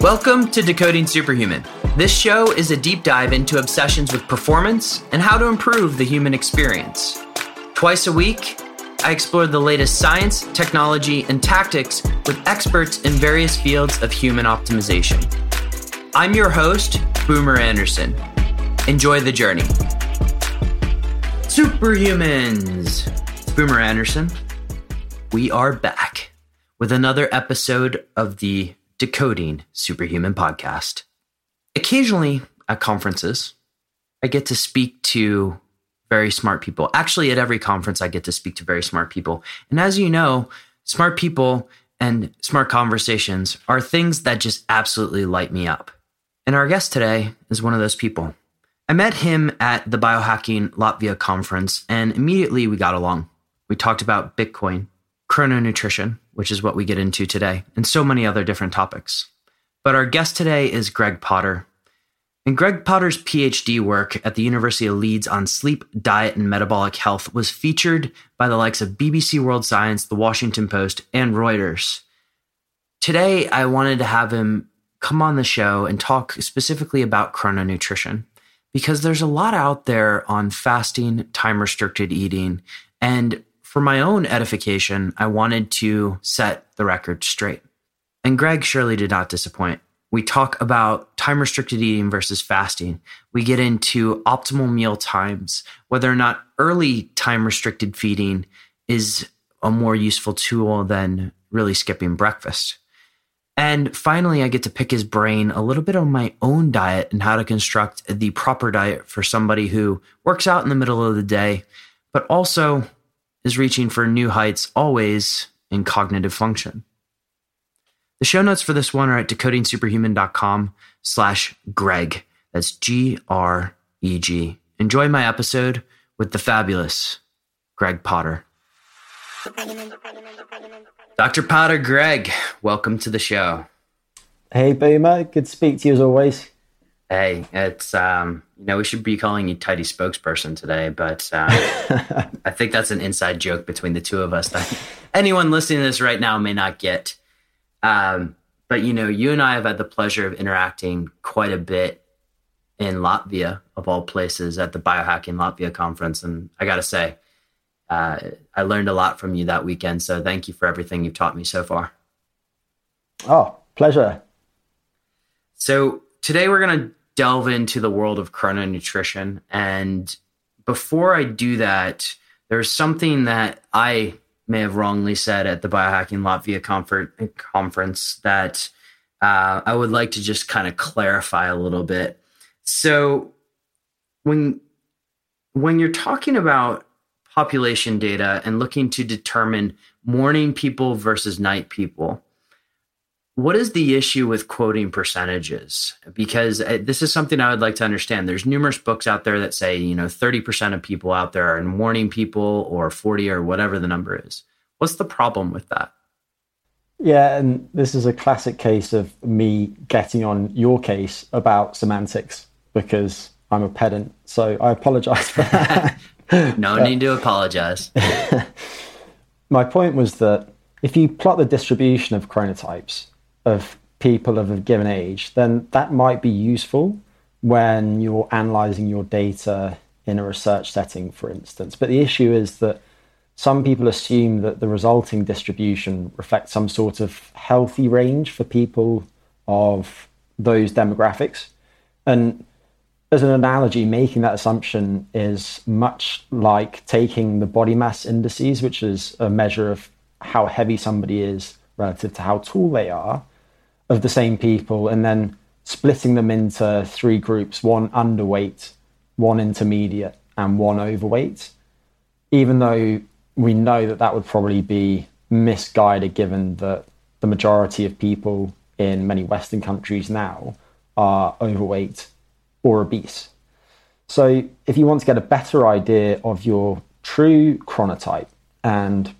Welcome to Decoding Superhuman. This show is a deep dive into obsessions with performance and how to improve the human experience. Twice a week, I explore the latest science, technology, and tactics with experts in various fields of human optimization. I'm your host, Boomer Anderson. Enjoy the journey. Superhumans! Boomer Anderson. We are back with another episode of the Decoding Superhuman podcast. Occasionally at conferences, I get to speak to very smart people. Actually, at every conference, I get to speak to very smart people. And as you know, smart people and smart conversations are things that just absolutely light me up. And our guest today is one of those people. I met him at the Biohacking Latvia conference, and immediately we got along. We talked about Bitcoin, chrononutrition, which is what we get into today, and so many other different topics. But our guest today is Greg Potter. And Greg Potter's PhD work at the University of Leeds on sleep, diet, and metabolic health was featured by the likes of BBC World Science, The Washington Post, and Reuters. Today, I wanted to have him come on the show and talk specifically about chrononutrition because there's a lot out there on fasting, time restricted eating. And for my own edification, I wanted to set the record straight. And Greg surely did not disappoint. We talk about time restricted eating versus fasting. We get into optimal meal times, whether or not early time restricted feeding is a more useful tool than really skipping breakfast. And finally, I get to pick his brain a little bit on my own diet and how to construct the proper diet for somebody who works out in the middle of the day, but also is reaching for new heights always in cognitive function. The show notes for this one are at decodingsuperhuman.com slash Greg. That's G R E G. Enjoy my episode with the fabulous Greg Potter. Dr. Potter, Greg, welcome to the show. Hey, Boomer. Good to speak to you as always. Hey, it's um, you know we should be calling you tidy spokesperson today, but uh, I think that's an inside joke between the two of us that anyone listening to this right now may not get. Um, but you know, you and I have had the pleasure of interacting quite a bit in Latvia, of all places, at the Biohacking Latvia conference, and I got to say, uh, I learned a lot from you that weekend. So thank you for everything you've taught me so far. Oh, pleasure. So today we're going to delve into the world of chrononutrition, and before I do that, there's something that I may have wrongly said at the Biohacking Latvia comfort, conference that uh, I would like to just kind of clarify a little bit. So when when you're talking about population data and looking to determine morning people versus night people, what is the issue with quoting percentages? Because uh, this is something I would like to understand. There's numerous books out there that say, you know, 30% of people out there are morning people or 40 or whatever the number is. What's the problem with that? Yeah, and this is a classic case of me getting on your case about semantics because I'm a pedant. So I apologize for that. no but, need to apologize. my point was that if you plot the distribution of chronotypes, of people of a given age, then that might be useful when you're analyzing your data in a research setting, for instance. But the issue is that some people assume that the resulting distribution reflects some sort of healthy range for people of those demographics. And as an analogy, making that assumption is much like taking the body mass indices, which is a measure of how heavy somebody is relative to how tall they are, of the same people and then splitting them into three groups one underweight, one intermediate, and one overweight. Even though we know that that would probably be misguided given that the majority of people in many Western countries now are overweight or obese. So, if you want to get a better idea of your true chronotype and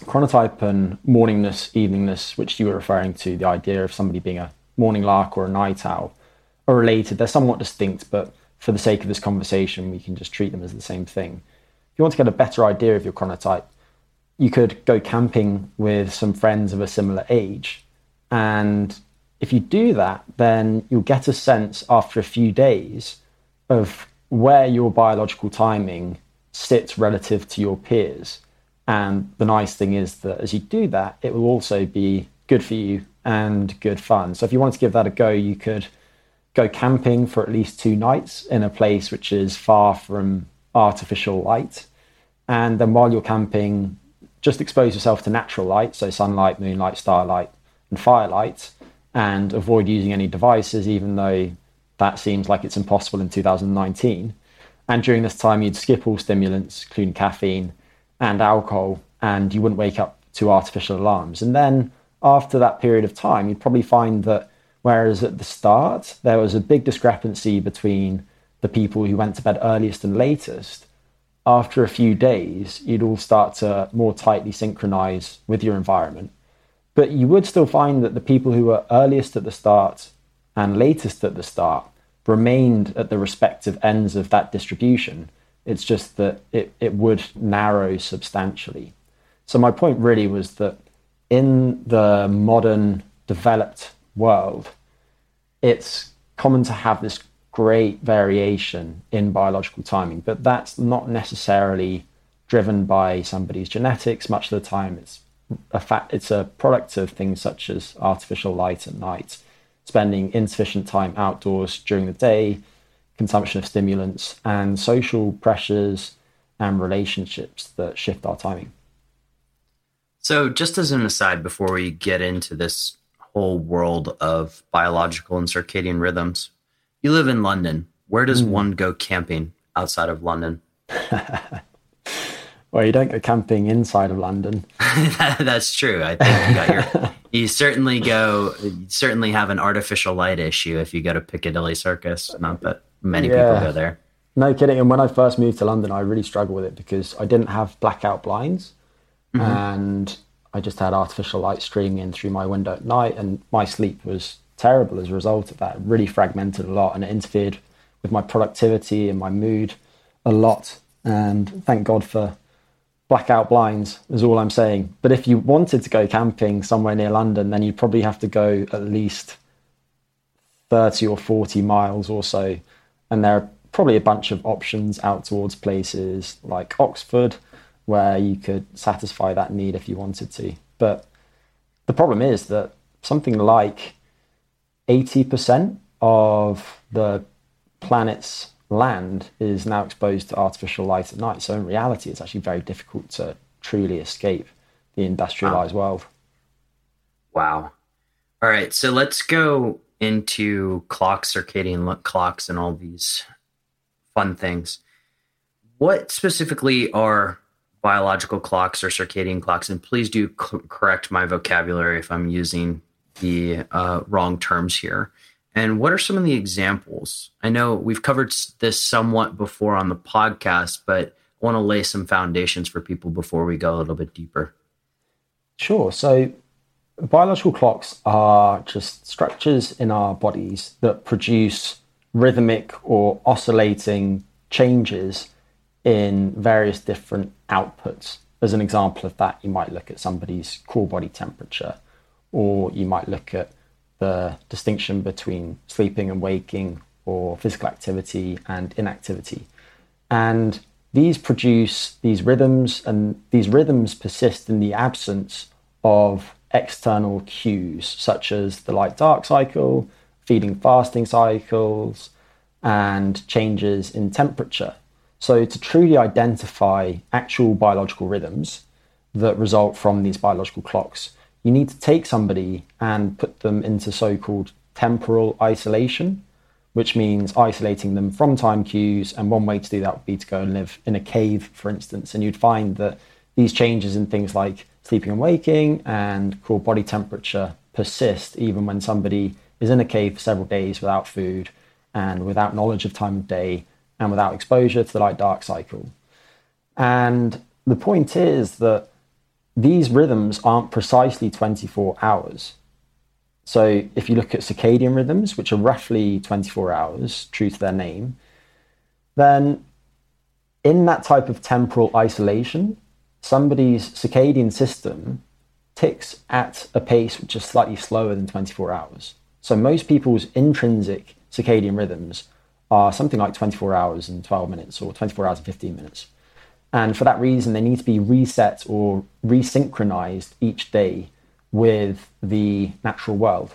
chronotype and morningness, eveningness, which you were referring to, the idea of somebody being a morning lark or a night owl, are related. They're somewhat distinct, but for the sake of this conversation, we can just treat them as the same thing. If you want to get a better idea of your chronotype, you could go camping with some friends of a similar age. And if you do that, then you'll get a sense after a few days of where your biological timing sits relative to your peers. And the nice thing is that as you do that, it will also be good for you and good fun. So if you wanted to give that a go, you could go camping for at least two nights in a place which is far from artificial light. And then while you're camping, just expose yourself to natural light, so sunlight, moonlight, starlight, and firelight, and avoid using any devices, even though that seems like it's impossible in 2019. And during this time, you'd skip all stimulants, including caffeine and alcohol, and you wouldn't wake up to artificial alarms. And then after that period of time, you'd probably find that whereas at the start, there was a big discrepancy between the people who went to bed earliest and latest, after a few days, you'd all start to more tightly synchronize with your environment. But you would still find that the people who were earliest at the start and latest at the start remained at the respective ends of that distribution. It's just that it, it would narrow substantially. So, my point really was that in the modern developed world, it's common to have this great variation in biological timing, but that's not necessarily driven by somebody's genetics. Much of the time, it's a fact, it's a product of things such as artificial light at night, spending insufficient time outdoors during the day, consumption of stimulants, and social pressures and relationships that shift our timing. So, just as an aside, before we get into this whole world of biological and circadian rhythms, you live in London. Where does mm. one go camping outside of London? well, you don't go camping inside of London. That's true. I think you, got your, you certainly go. You certainly have an artificial light issue if you go to Piccadilly Circus. Not that many yeah. people go there. No kidding. And when I first moved to London, I really struggled with it because I didn't have blackout blinds, mm-hmm. and I just had artificial light streaming in through my window at night, and my sleep was terrible as a result of that. It really fragmented a lot and it interfered with my productivity and my mood a lot. And thank God for blackout blinds, is all I'm saying. But if you wanted to go camping somewhere near London, then you'd probably have to go at least 30 or 40 miles or so. And there are probably a bunch of options out towards places like Oxford where you could satisfy that need if you wanted to. But the problem is that something like 80% of the planet's land is now exposed to artificial light at night. So in reality, it's actually very difficult to truly escape the industrialized wow. world. Wow. All right. So let's go into clocks, circadian clocks, and all these fun things. What specifically are biological clocks or circadian clocks? And please do correct my vocabulary if I'm using the uh, wrong terms here. And what are some of the examples? I know we've covered this somewhat before on the podcast, but I want to lay some foundations for people before we go a little bit deeper. Sure. So, biological clocks are just structures in our bodies that produce rhythmic or oscillating changes in various different outputs. As an example of that, you might look at somebody's core body temperature or you might look at the distinction between sleeping and waking or physical activity and inactivity. And these produce these rhythms, and these rhythms persist in the absence of external cues such as the light dark cycle, feeding fasting cycles, and changes in temperature. So, to truly identify actual biological rhythms that result from these biological clocks, you need to take somebody and put them into so called temporal isolation, which means isolating them from time cues. And one way to do that would be to go and live in a cave, for instance. And you'd find that these changes in things like sleeping and waking and core body temperature persist even when somebody is in a cave for several days without food and without knowledge of time of day and without exposure to the light dark cycle. And the point is that these rhythms aren't precisely 24 hours. So if you look at circadian rhythms, which are roughly 24 hours, true to their name, then in that type of temporal isolation, somebody's circadian system ticks at a pace which is slightly slower than 24 hours. So most people's intrinsic circadian rhythms are something like 24 hours and 12 minutes or 24 hours and 15 minutes. And for that reason, they need to be reset or resynchronized each day with the natural world.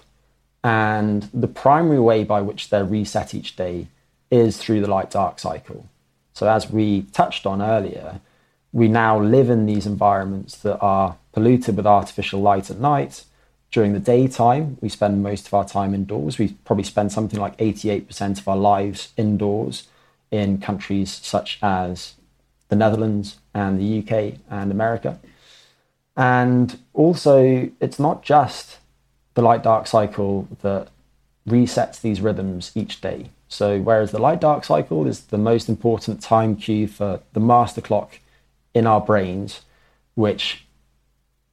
And the primary way by which they're reset each day is through the light dark cycle. So, as we touched on earlier, we now live in these environments that are polluted with artificial light at night. During the daytime, we spend most of our time indoors. We probably spend something like 88% of our lives indoors in countries such as the Netherlands and the UK and America. And also, it's not just the light dark cycle that resets these rhythms each day. So, whereas the light dark cycle is the most important time cue for the master clock in our brains, which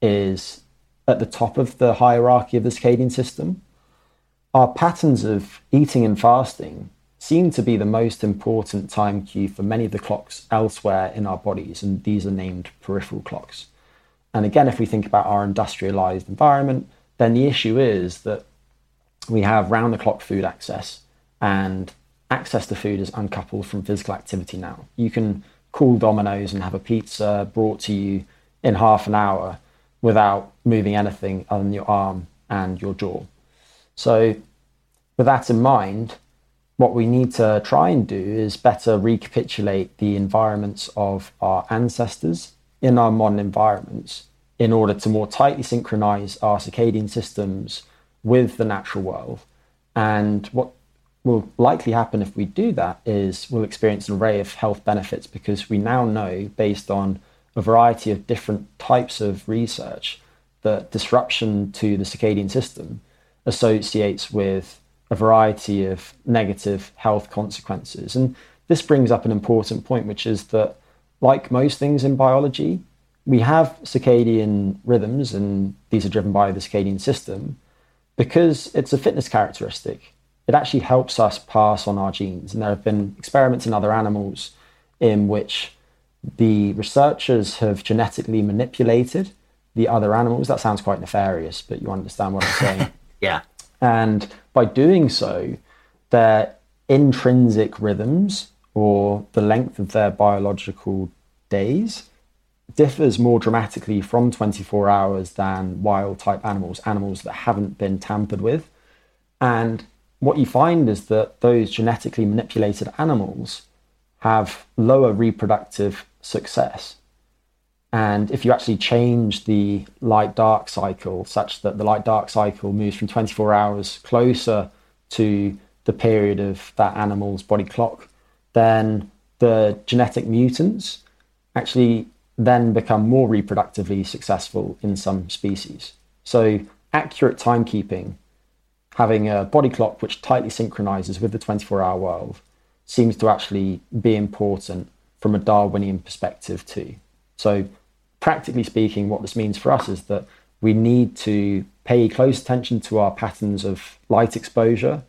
is at the top of the hierarchy of the circadian system, our patterns of eating and fasting seem to be the most important time cue for many of the clocks elsewhere in our bodies, and these are named peripheral clocks. And again, if we think about our industrialized environment, then the issue is that we have round the clock food access, and access to food is uncoupled from physical activity now. You can call Domino's and have a pizza brought to you in half an hour without moving anything other than your arm and your jaw. So, with that in mind, what we need to try and do is better recapitulate the environments of our ancestors in our modern environments in order to more tightly synchronize our circadian systems with the natural world. And what will likely happen if we do that is we'll experience an array of health benefits because we now know, based on a variety of different types of research, that disruption to the circadian system associates with a variety of negative health consequences. And this brings up an important point, which is that, like most things in biology, we have circadian rhythms, and these are driven by the circadian system because it's a fitness characteristic. It actually helps us pass on our genes. And there have been experiments in other animals in which the researchers have genetically manipulated the other animals. That sounds quite nefarious, but you understand what I'm saying. yeah. And by doing so, their intrinsic rhythms or the length of their biological days differs more dramatically from 24 hours than wild type animals, animals that haven't been tampered with. And what you find is that those genetically manipulated animals have lower reproductive success. And if you actually change the light dark cycle such that the light dark cycle moves from 24 hours closer to the period of that animal's body clock, then the genetic mutants actually then become more reproductively successful in some species. So, accurate timekeeping, having a body clock which tightly synchronizes with the 24 hour world, seems to actually be important from a Darwinian perspective, too. So, practically speaking, what this means for us is that we need to pay close attention to our patterns of light exposure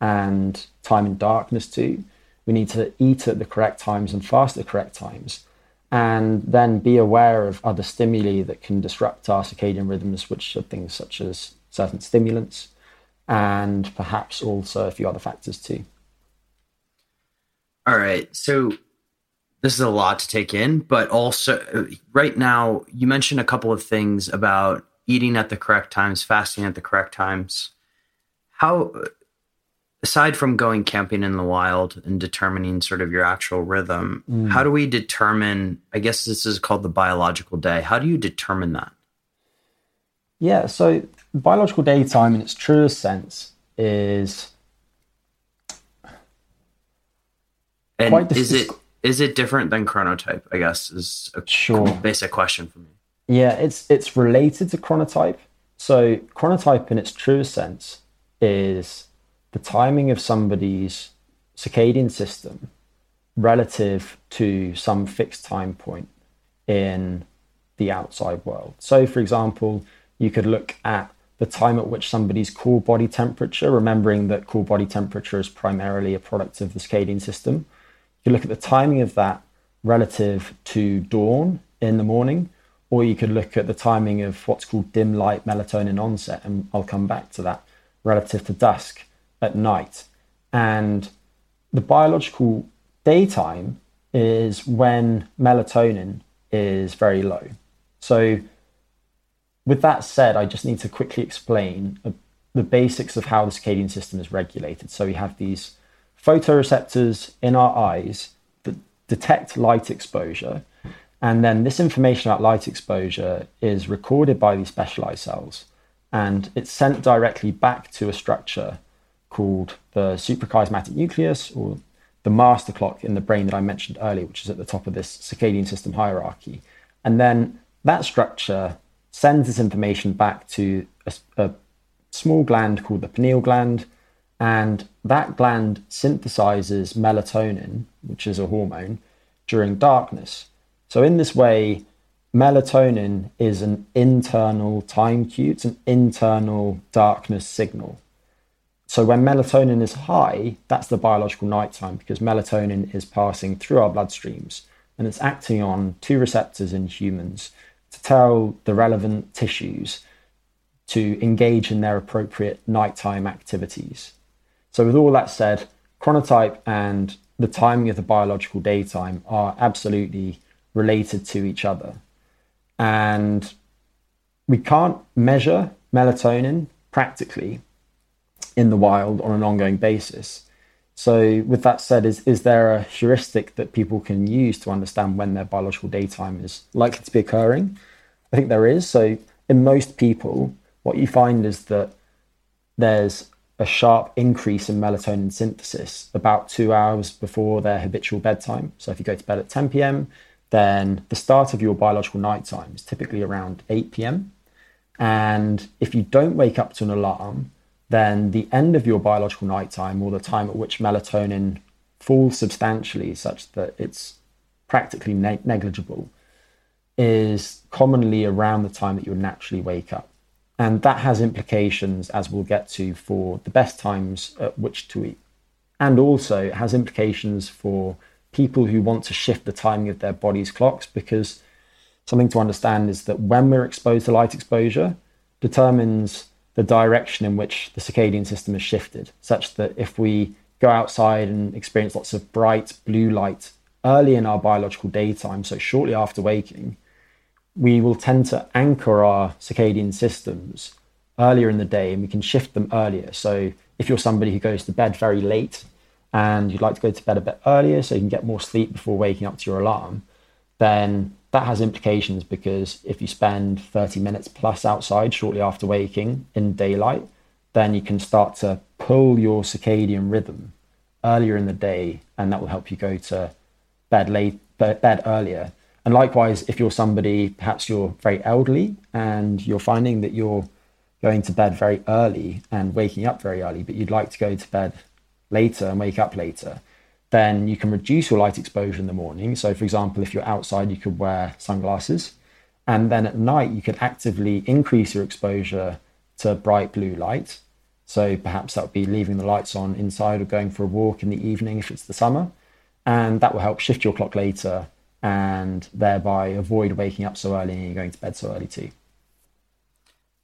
and time in darkness, too. We need to eat at the correct times and fast at the correct times and then be aware of other stimuli that can disrupt our circadian rhythms, which are things such as certain stimulants and perhaps also a few other factors too. All right. So this is a lot to take in, but also right now you mentioned a couple of things about eating at the correct times, fasting at the correct times. How aside from going camping in the wild and determining sort of your actual rhythm, mm. how do we determine? I guess this is called the biological day. How do you determine that? Yeah, so biological daytime in its truest sense is. And is it is it different than chronotype? I guess is a sure. basic question for me. Yeah, it's it's related to chronotype. So chronotype in its truest sense is the timing of somebody's circadian system relative to some fixed time point in the outside world. So, for example, you could look at the time at which somebody's core body temperature, remembering that core body temperature is primarily a product of the circadian system. You could look at the timing of that relative to dawn in the morning, or you could look at the timing of what's called dim light melatonin onset, and I'll come back to that relative to dusk at night. And the biological daytime is when melatonin is very low. So, with that said, I just need to quickly explain uh, the basics of how the circadian system is regulated. So, we have these photoreceptors in our eyes that detect light exposure. And then this information about light exposure is recorded by these specialized cells and it's sent directly back to a structure called the suprachiasmatic nucleus or the master clock in the brain that I mentioned earlier, which is at the top of this circadian system hierarchy. And then that structure sends this information back to a, a small gland called the pineal gland. And that gland synthesizes melatonin, which is a hormone, during darkness. So, in this way, melatonin is an internal time cue, it's an internal darkness signal. So when melatonin is high, that's the biological nighttime because melatonin is passing through our bloodstreams and it's acting on two receptors in humans to tell the relevant tissues to engage in their appropriate nighttime activities. So, with all that said, chronotype and the timing of the biological daytime are absolutely related to each other. And we can't measure melatonin practically in the wild on an ongoing basis. So, with that said, is, is there a heuristic that people can use to understand when their biological daytime is likely to be occurring? I think there is. So, in most people, what you find is that there's a sharp increase in melatonin synthesis about two hours before their habitual bedtime. So, if you go to bed at 10 p.m., then the start of your biological nighttime is typically around 8 p.m. And if you don't wake up to an alarm, then the end of your biological nighttime or the time at which melatonin falls substantially such that it's practically ne- negligible is commonly around the time that you would naturally wake up. And that has implications, as we'll get to, for the best times at which to eat. And also, it has implications for people who want to shift the timing of their body's clocks because something to understand is that when we're exposed to light exposure determines the direction in which the circadian system is shifted, such that if we go outside and experience lots of bright blue light early in our biological daytime, so shortly after waking, we will tend to anchor our circadian systems earlier in the day and we can shift them earlier. So if you're somebody who goes to bed very late and you'd like to go to bed a bit earlier so you can get more sleep before waking up to your alarm, then that has implications because if you spend 30 minutes plus outside shortly after waking in daylight, then you can start to pull your circadian rhythm earlier in the day, and that will help you go to bed late, bed earlier. And likewise, if you're somebody, perhaps you're very elderly and you're finding that you're going to bed very early and waking up very early, but you'd like to go to bed later and wake up later, then you can reduce your light exposure in the morning. So, for example, if you're outside, you could wear sunglasses. And then at night, you could actively increase your exposure to bright blue light. So, perhaps that would be leaving the lights on inside or going for a walk in the evening if it's the summer. And that will help shift your clock later and thereby avoid waking up so early and going to bed so early too.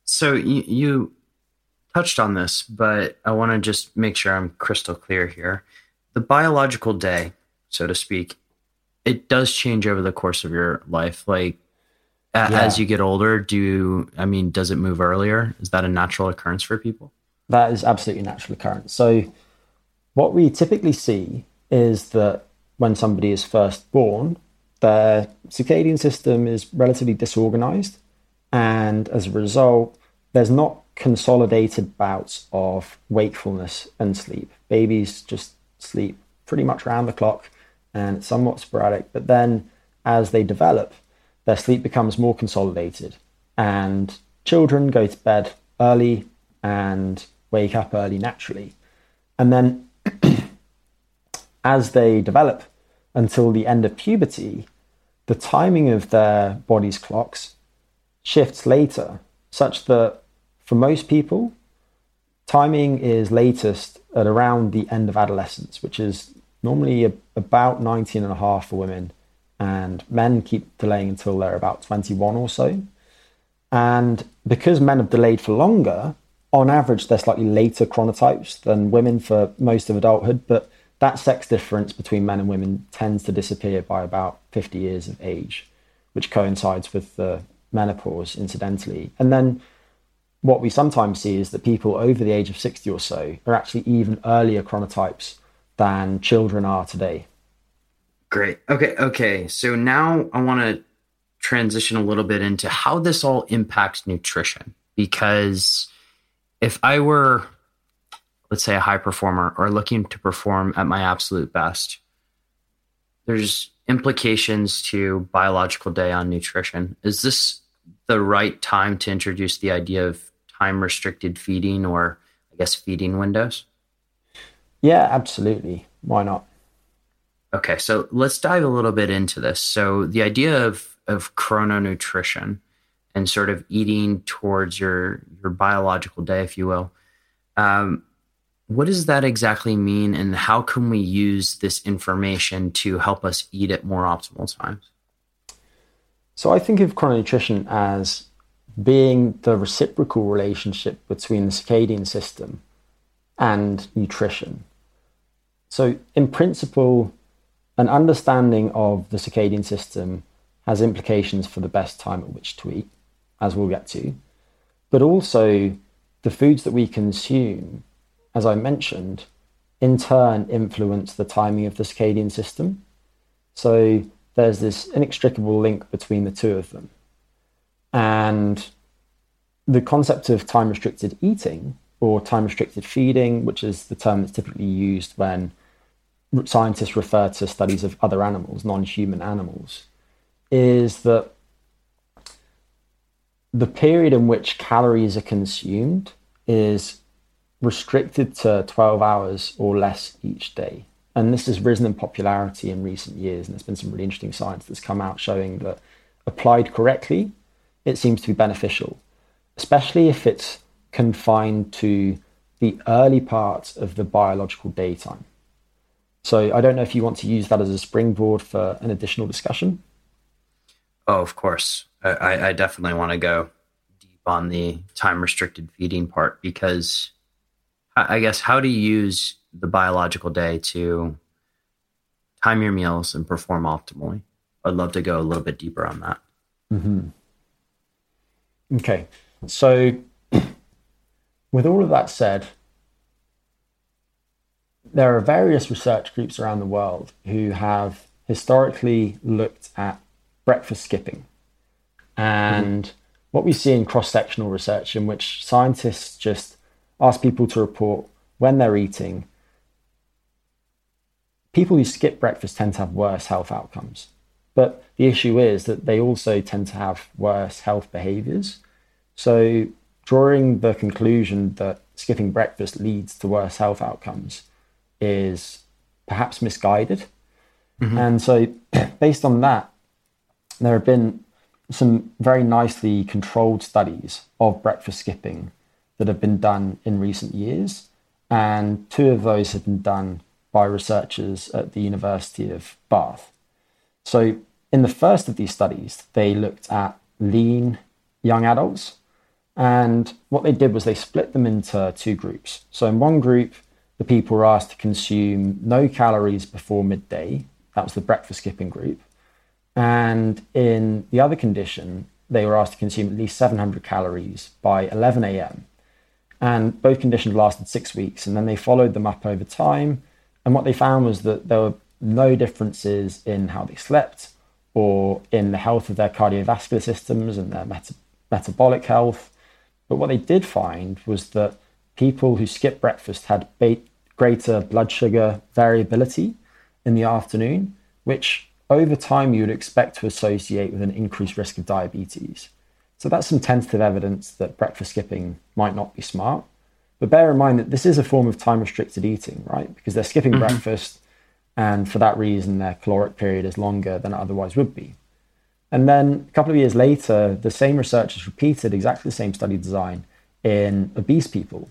So, you, you touched on this, but I want to just make sure I'm crystal clear here the biological day, so to speak, it does change over the course of your life. Like yeah. as you get older, do you, I mean, does it move earlier? Is that a natural occurrence for people? That is absolutely a natural occurrence. So what we typically see is that when somebody is first born, their circadian system is relatively disorganized. And as a result, there's not consolidated bouts of wakefulness and sleep. Babies just sleep pretty much around the clock and somewhat sporadic. But then as they develop, their sleep becomes more consolidated. And children go to bed early and wake up early naturally. And then as they develop until the end of puberty, the timing of their body's clocks shifts later, such that for most people, timing is latest at around the end of adolescence, which is normally a, about 19 and a half for women, and men keep delaying until they're about 21 or so. And because men have delayed for longer, on average, they're slightly later chronotypes than women for most of adulthood, but that sex difference between men and women tends to disappear by about 50 years of age, which coincides with the menopause, incidentally. And then what we sometimes see is that people over the age of 60 or so are actually even earlier chronotypes than children are today. Great. Okay. Okay. So now I want to transition a little bit into how this all impacts nutrition because if I were, let's say, a high performer or looking to perform at my absolute best, there's implications to biological day on nutrition. Is this the right time to introduce the idea of time restricted feeding or, I guess, feeding windows? Yeah, absolutely. Why not? Okay, so let's dive a little bit into this. So the idea of of chrononutrition and sort of eating towards your your biological day, if you will. Um, what does that exactly mean, and how can we use this information to help us eat at more optimal times? So I think of chrononutrition as being the reciprocal relationship between the circadian system and nutrition. So, in principle, an understanding of the circadian system has implications for the best time at which to eat, as we'll get to, but also the foods that we consume, as I mentioned, in turn influence the timing of the circadian system. So there's this inextricable link between the two of them. And the concept of time restricted eating or time restricted feeding, which is the term that's typically used when scientists refer to studies of other animals, non human animals, is that the period in which calories are consumed is restricted to 12 hours or less each day. And this has risen in popularity in recent years. And there's been some really interesting science that's come out showing that applied correctly, it seems to be beneficial, especially if it's confined to the early parts of the biological daytime. So I don't know if you want to use that as a springboard for an additional discussion. Oh, of course. I, I definitely want to go deep on the time restricted feeding part because I guess how do you use the biological day to time your meals and perform optimally. I'd love to go a little bit deeper on that. Mm-hmm. Okay. So, with all of that said, there are various research groups around the world who have historically looked at breakfast skipping. And mm-hmm. what we see in cross sectional research, in which scientists just ask people to report when they're eating, people who skip breakfast tend to have worse health outcomes. But the issue is that they also tend to have worse health behaviors. So, drawing the conclusion that skipping breakfast leads to worse health outcomes is perhaps misguided. Mm-hmm. And so, based on that, there have been some very nicely controlled studies of breakfast skipping that have been done in recent years. And two of those have been done by researchers at the University of Bath. So, in the first of these studies, they looked at lean young adults. And what they did was they split them into two groups. So, in one group, the people were asked to consume no calories before midday. That was the breakfast skipping group. And in the other condition, they were asked to consume at least 700 calories by 11 a.m. And both conditions lasted six weeks. And then they followed them up over time. And what they found was that there were no differences in how they slept or in the health of their cardiovascular systems and their meta- metabolic health. But what they did find was that people who skipped breakfast had ba- greater blood sugar variability in the afternoon, which over time you would expect to associate with an increased risk of diabetes. So that's some tentative evidence that breakfast skipping might not be smart. But bear in mind that this is a form of time restricted eating, right? Because they're skipping mm-hmm. breakfast, and for that reason, their caloric period is longer than it otherwise would be. And then a couple of years later, the same researchers repeated exactly the same study design in obese people.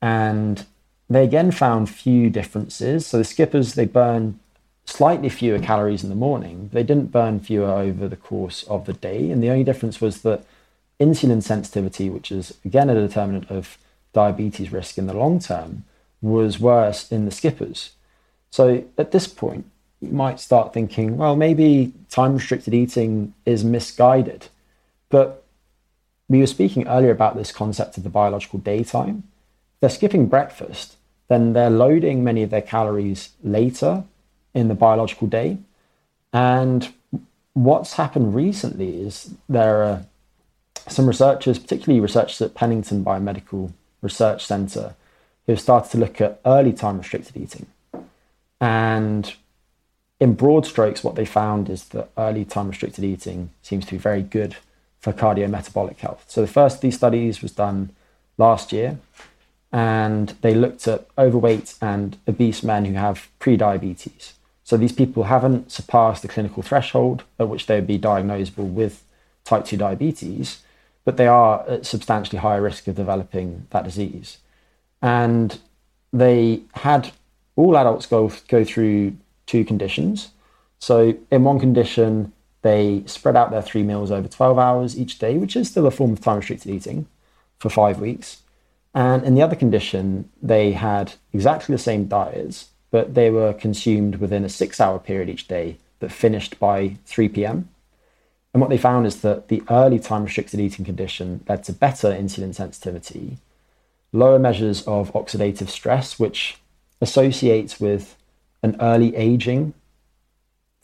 And they again found few differences. So the skippers, they burn slightly fewer calories in the morning. They didn't burn fewer over the course of the day. And the only difference was that insulin sensitivity, which is again a determinant of diabetes risk in the long term was worse in the skippers. So at this point, you might start thinking, well, maybe time restricted eating is misguided. But we were speaking earlier about this concept of the biological daytime. They're skipping breakfast, then they're loading many of their calories later in the biological day. And what's happened recently is there are some researchers, particularly researchers at Pennington Biomedical Research Center, who have started to look at early time restricted eating. And in broad strokes, what they found is that early time restricted eating seems to be very good for cardiometabolic health. So the first of these studies was done last year, and they looked at overweight and obese men who have prediabetes. So these people haven't surpassed the clinical threshold at which they would be diagnosable with type 2 diabetes, but they are at substantially higher risk of developing that disease. And they had all adults go, go through two conditions. So, in one condition, they spread out their three meals over 12 hours each day, which is still a form of time restricted eating for five weeks. And in the other condition, they had exactly the same diets, but they were consumed within a six hour period each day that finished by 3 p.m. And what they found is that the early time restricted eating condition led to better insulin sensitivity, lower measures of oxidative stress, which associates with an early aging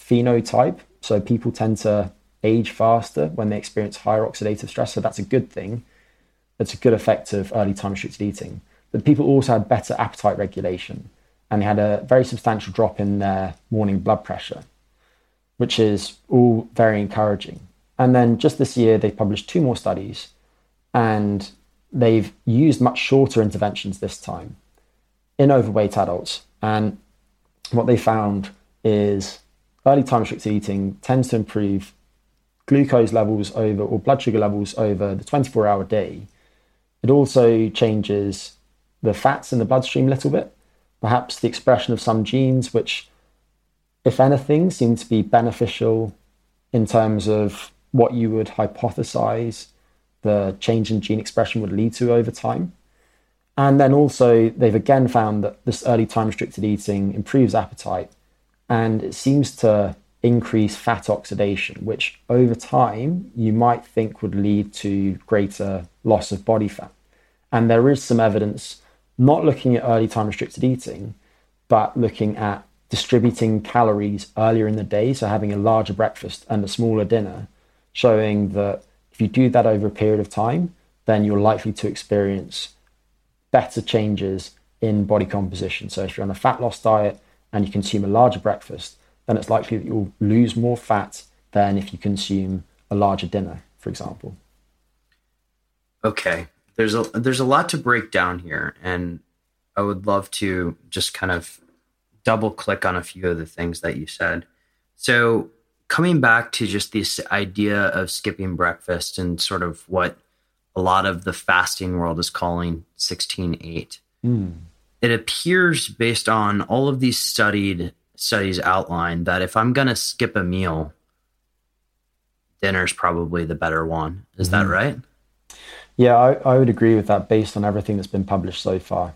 phenotype. So people tend to age faster when they experience higher oxidative stress. So that's a good thing. That's a good effect of early time restricted eating. But people also had better appetite regulation and they had a very substantial drop in their morning blood pressure, which is all very encouraging. And then just this year, they published two more studies and they've used much shorter interventions this time in overweight adults. And what they found is early time restricted eating tends to improve glucose levels over or blood sugar levels over the 24 hour day. It also changes the fats in the bloodstream a little bit, perhaps the expression of some genes, which, if anything, seem to be beneficial in terms of what you would hypothesize the change in gene expression would lead to over time. And then also, they've again found that this early time restricted eating improves appetite and it seems to increase fat oxidation, which over time you might think would lead to greater loss of body fat. And there is some evidence, not looking at early time restricted eating, but looking at distributing calories earlier in the day, so having a larger breakfast and a smaller dinner, showing that if you do that over a period of time, then you're likely to experience better changes in body composition. So if you're on a fat loss diet and you consume a larger breakfast, then it's likely that you'll lose more fat than if you consume a larger dinner, for example. Okay. There's a there's a lot to break down here and I would love to just kind of double click on a few of the things that you said. So coming back to just this idea of skipping breakfast and sort of what a lot of the fasting world is calling 16-8. Mm. It appears based on all of these studied studies outlined that if I'm going to skip a meal, dinner's probably the better one. Is mm-hmm. that right? Yeah, I, I would agree with that based on everything that's been published so far.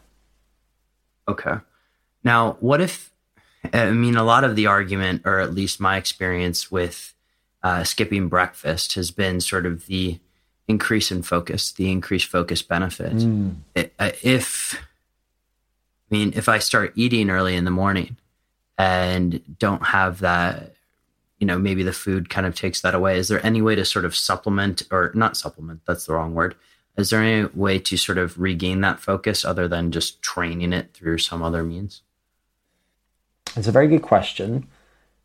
Okay. Now, what if, I mean, a lot of the argument, or at least my experience with uh, skipping breakfast, has been sort of the increase in focus, the increased focus benefit. Mm. Uh, if, I mean, if I start eating early in the morning and don't have that, you know, maybe the food kind of takes that away. Is there any way to sort of supplement or not supplement? That's the wrong word. Is there any way to sort of regain that focus other than just training it through some other means? It's a very good question.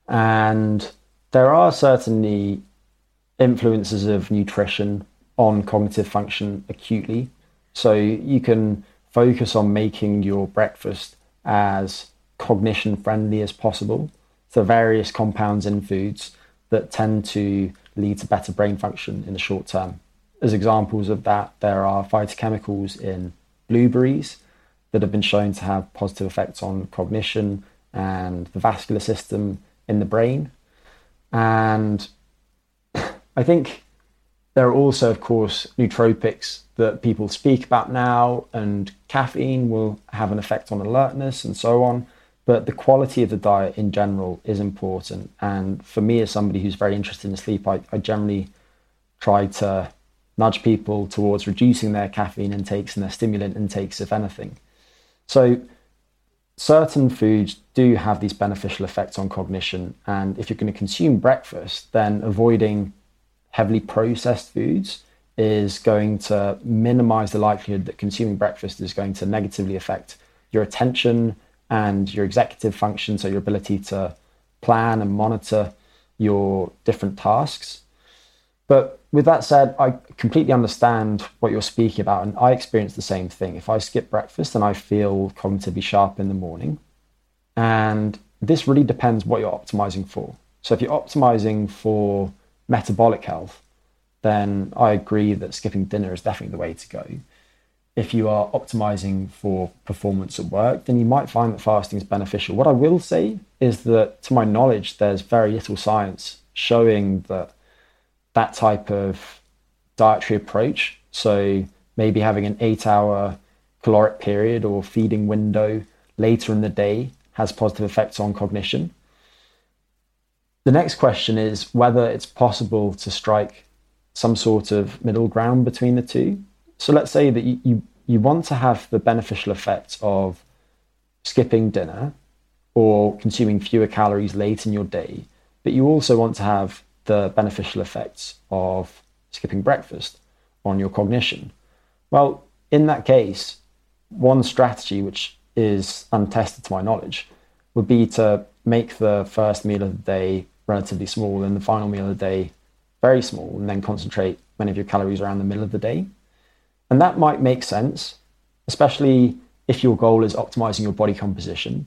And there are certainly influences of nutrition on cognitive function acutely. So you can focus on making your breakfast as cognition friendly as possible. So various compounds in foods that tend to lead to better brain function in the short term. As examples of that, there are phytochemicals in blueberries that have been shown to have positive effects on cognition and the vascular system in the brain. And I think there are also, of course, nootropics that people speak about now, and caffeine will have an effect on alertness and so on. But the quality of the diet in general is important. And for me, as somebody who's very interested in sleep, I, I generally try to nudge people towards reducing their caffeine intakes and their stimulant intakes, if anything. So, certain foods do have these beneficial effects on cognition. And if you're going to consume breakfast, then avoiding heavily processed foods is going to minimize the likelihood that consuming breakfast is going to negatively affect your attention and your executive function, so your ability to plan and monitor your different tasks. But with that said, I completely understand what you're speaking about, and I experience the same thing. If I skip breakfast, then I feel cognitively sharp in the morning. And this really depends what you're optimizing for. So if you're optimizing for metabolic health, then I agree that skipping dinner is definitely the way to go. If you are optimizing for performance at work, then you might find that fasting is beneficial. What I will say is that, to my knowledge, there's very little science showing that that type of dietary approach, so maybe having an eight hour caloric period or feeding window later in the day, has positive effects on cognition. The next question is whether it's possible to strike some sort of middle ground between the two. So let's say that you, you, you want to have the beneficial effects of skipping dinner or consuming fewer calories late in your day, but you also want to have the beneficial effects of skipping breakfast on your cognition. Well, in that case, one strategy which is untested to my knowledge would be to make the first meal of the day relatively small and the final meal of the day very small, and then concentrate many of your calories around the middle of the day. And that might make sense, especially if your goal is optimizing your body composition.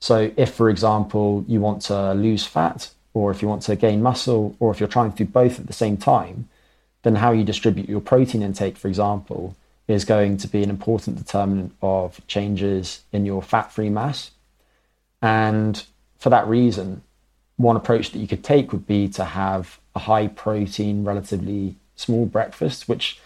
So, if, for example, you want to lose fat, or if you want to gain muscle, or if you're trying to do both at the same time, then how you distribute your protein intake, for example, is going to be an important determinant of changes in your fat free mass. And for that reason, one approach that you could take would be to have a high protein, relatively small breakfast, which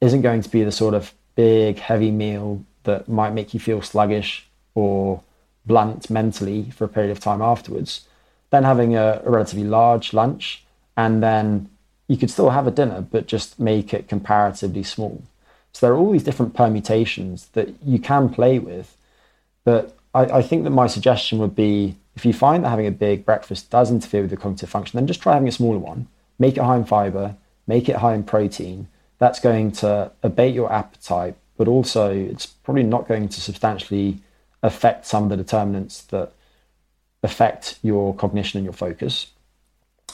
isn't going to be the sort of big, heavy meal that might make you feel sluggish or blunt mentally for a period of time afterwards. Then having a, a relatively large lunch, and then you could still have a dinner, but just make it comparatively small. So there are all these different permutations that you can play with. But I, I think that my suggestion would be if you find that having a big breakfast does interfere with your cognitive function, then just try having a smaller one. Make it high in fiber, make it high in protein. That's going to abate your appetite, but also it's probably not going to substantially affect some of the determinants that affect your cognition and your focus.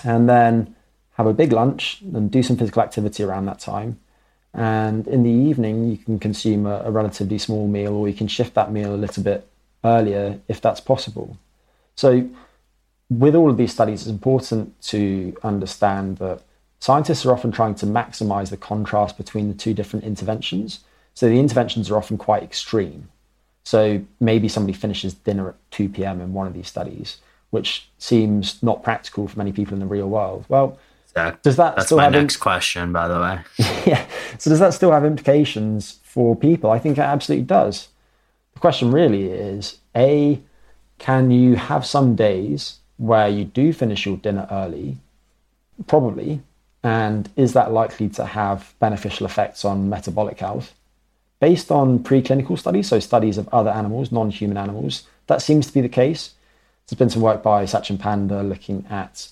And then have a big lunch and do some physical activity around that time. And in the evening, you can consume a, a relatively small meal, or you can shift that meal a little bit earlier if that's possible. So, with all of these studies, it's important to understand that scientists are often trying to maximize the contrast between the two different interventions. So, the interventions are often quite extreme. So, maybe somebody finishes dinner at 2 p.m. in one of these studies, which seems not practical for many people in the real world. Well, does that that's still my have next question, by the way? yeah. So, does that still have implications for people? I think it absolutely does. Question really is A, can you have some days where you do finish your dinner early? Probably. And is that likely to have beneficial effects on metabolic health? Based on preclinical studies, so studies of other animals, non human animals, that seems to be the case. There's been some work by Sachin Panda looking at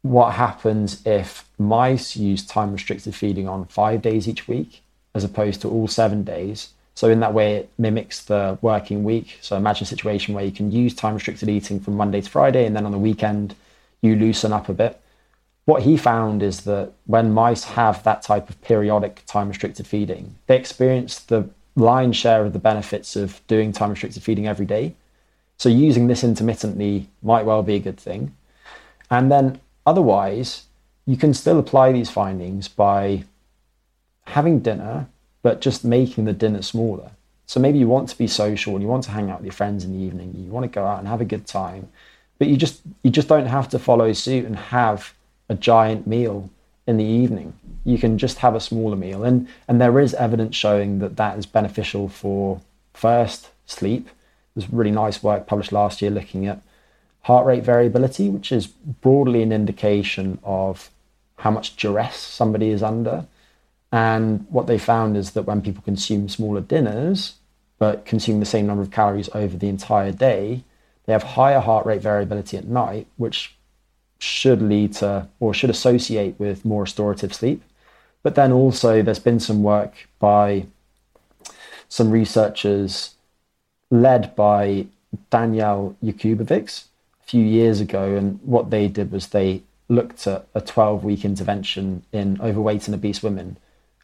what happens if mice use time restricted feeding on five days each week as opposed to all seven days so in that way, it mimics the working week. So imagine a situation where you can use time restricted eating from Monday to Friday, and then on the weekend, you loosen up a bit. What he found is that when mice have that type of periodic time restricted feeding, they experience the lion's share of the benefits of doing time restricted feeding every day. So using this intermittently might well be a good thing. And then otherwise, you can still apply these findings by having dinner but just making the dinner smaller. So maybe you want to be social and you want to hang out with your friends in the evening. You want to go out and have a good time, but you just you just don't have to follow suit and have a giant meal in the evening. you can just have a smaller meal. And, and there is evidence showing that that is beneficial for first sleep. There's really nice work published last year looking at heart rate variability, which is broadly an indication of how much duress somebody is under. And what they found is that when people consume smaller dinners, but consume the same number of calories over the entire day, they have higher heart rate variability at night, which should lead to or should associate with more restorative sleep. But then also, there's been some work by some researchers led by Daniel Jakubowicz a few years ago. And what they did was they looked at a 12 week intervention in overweight and obese women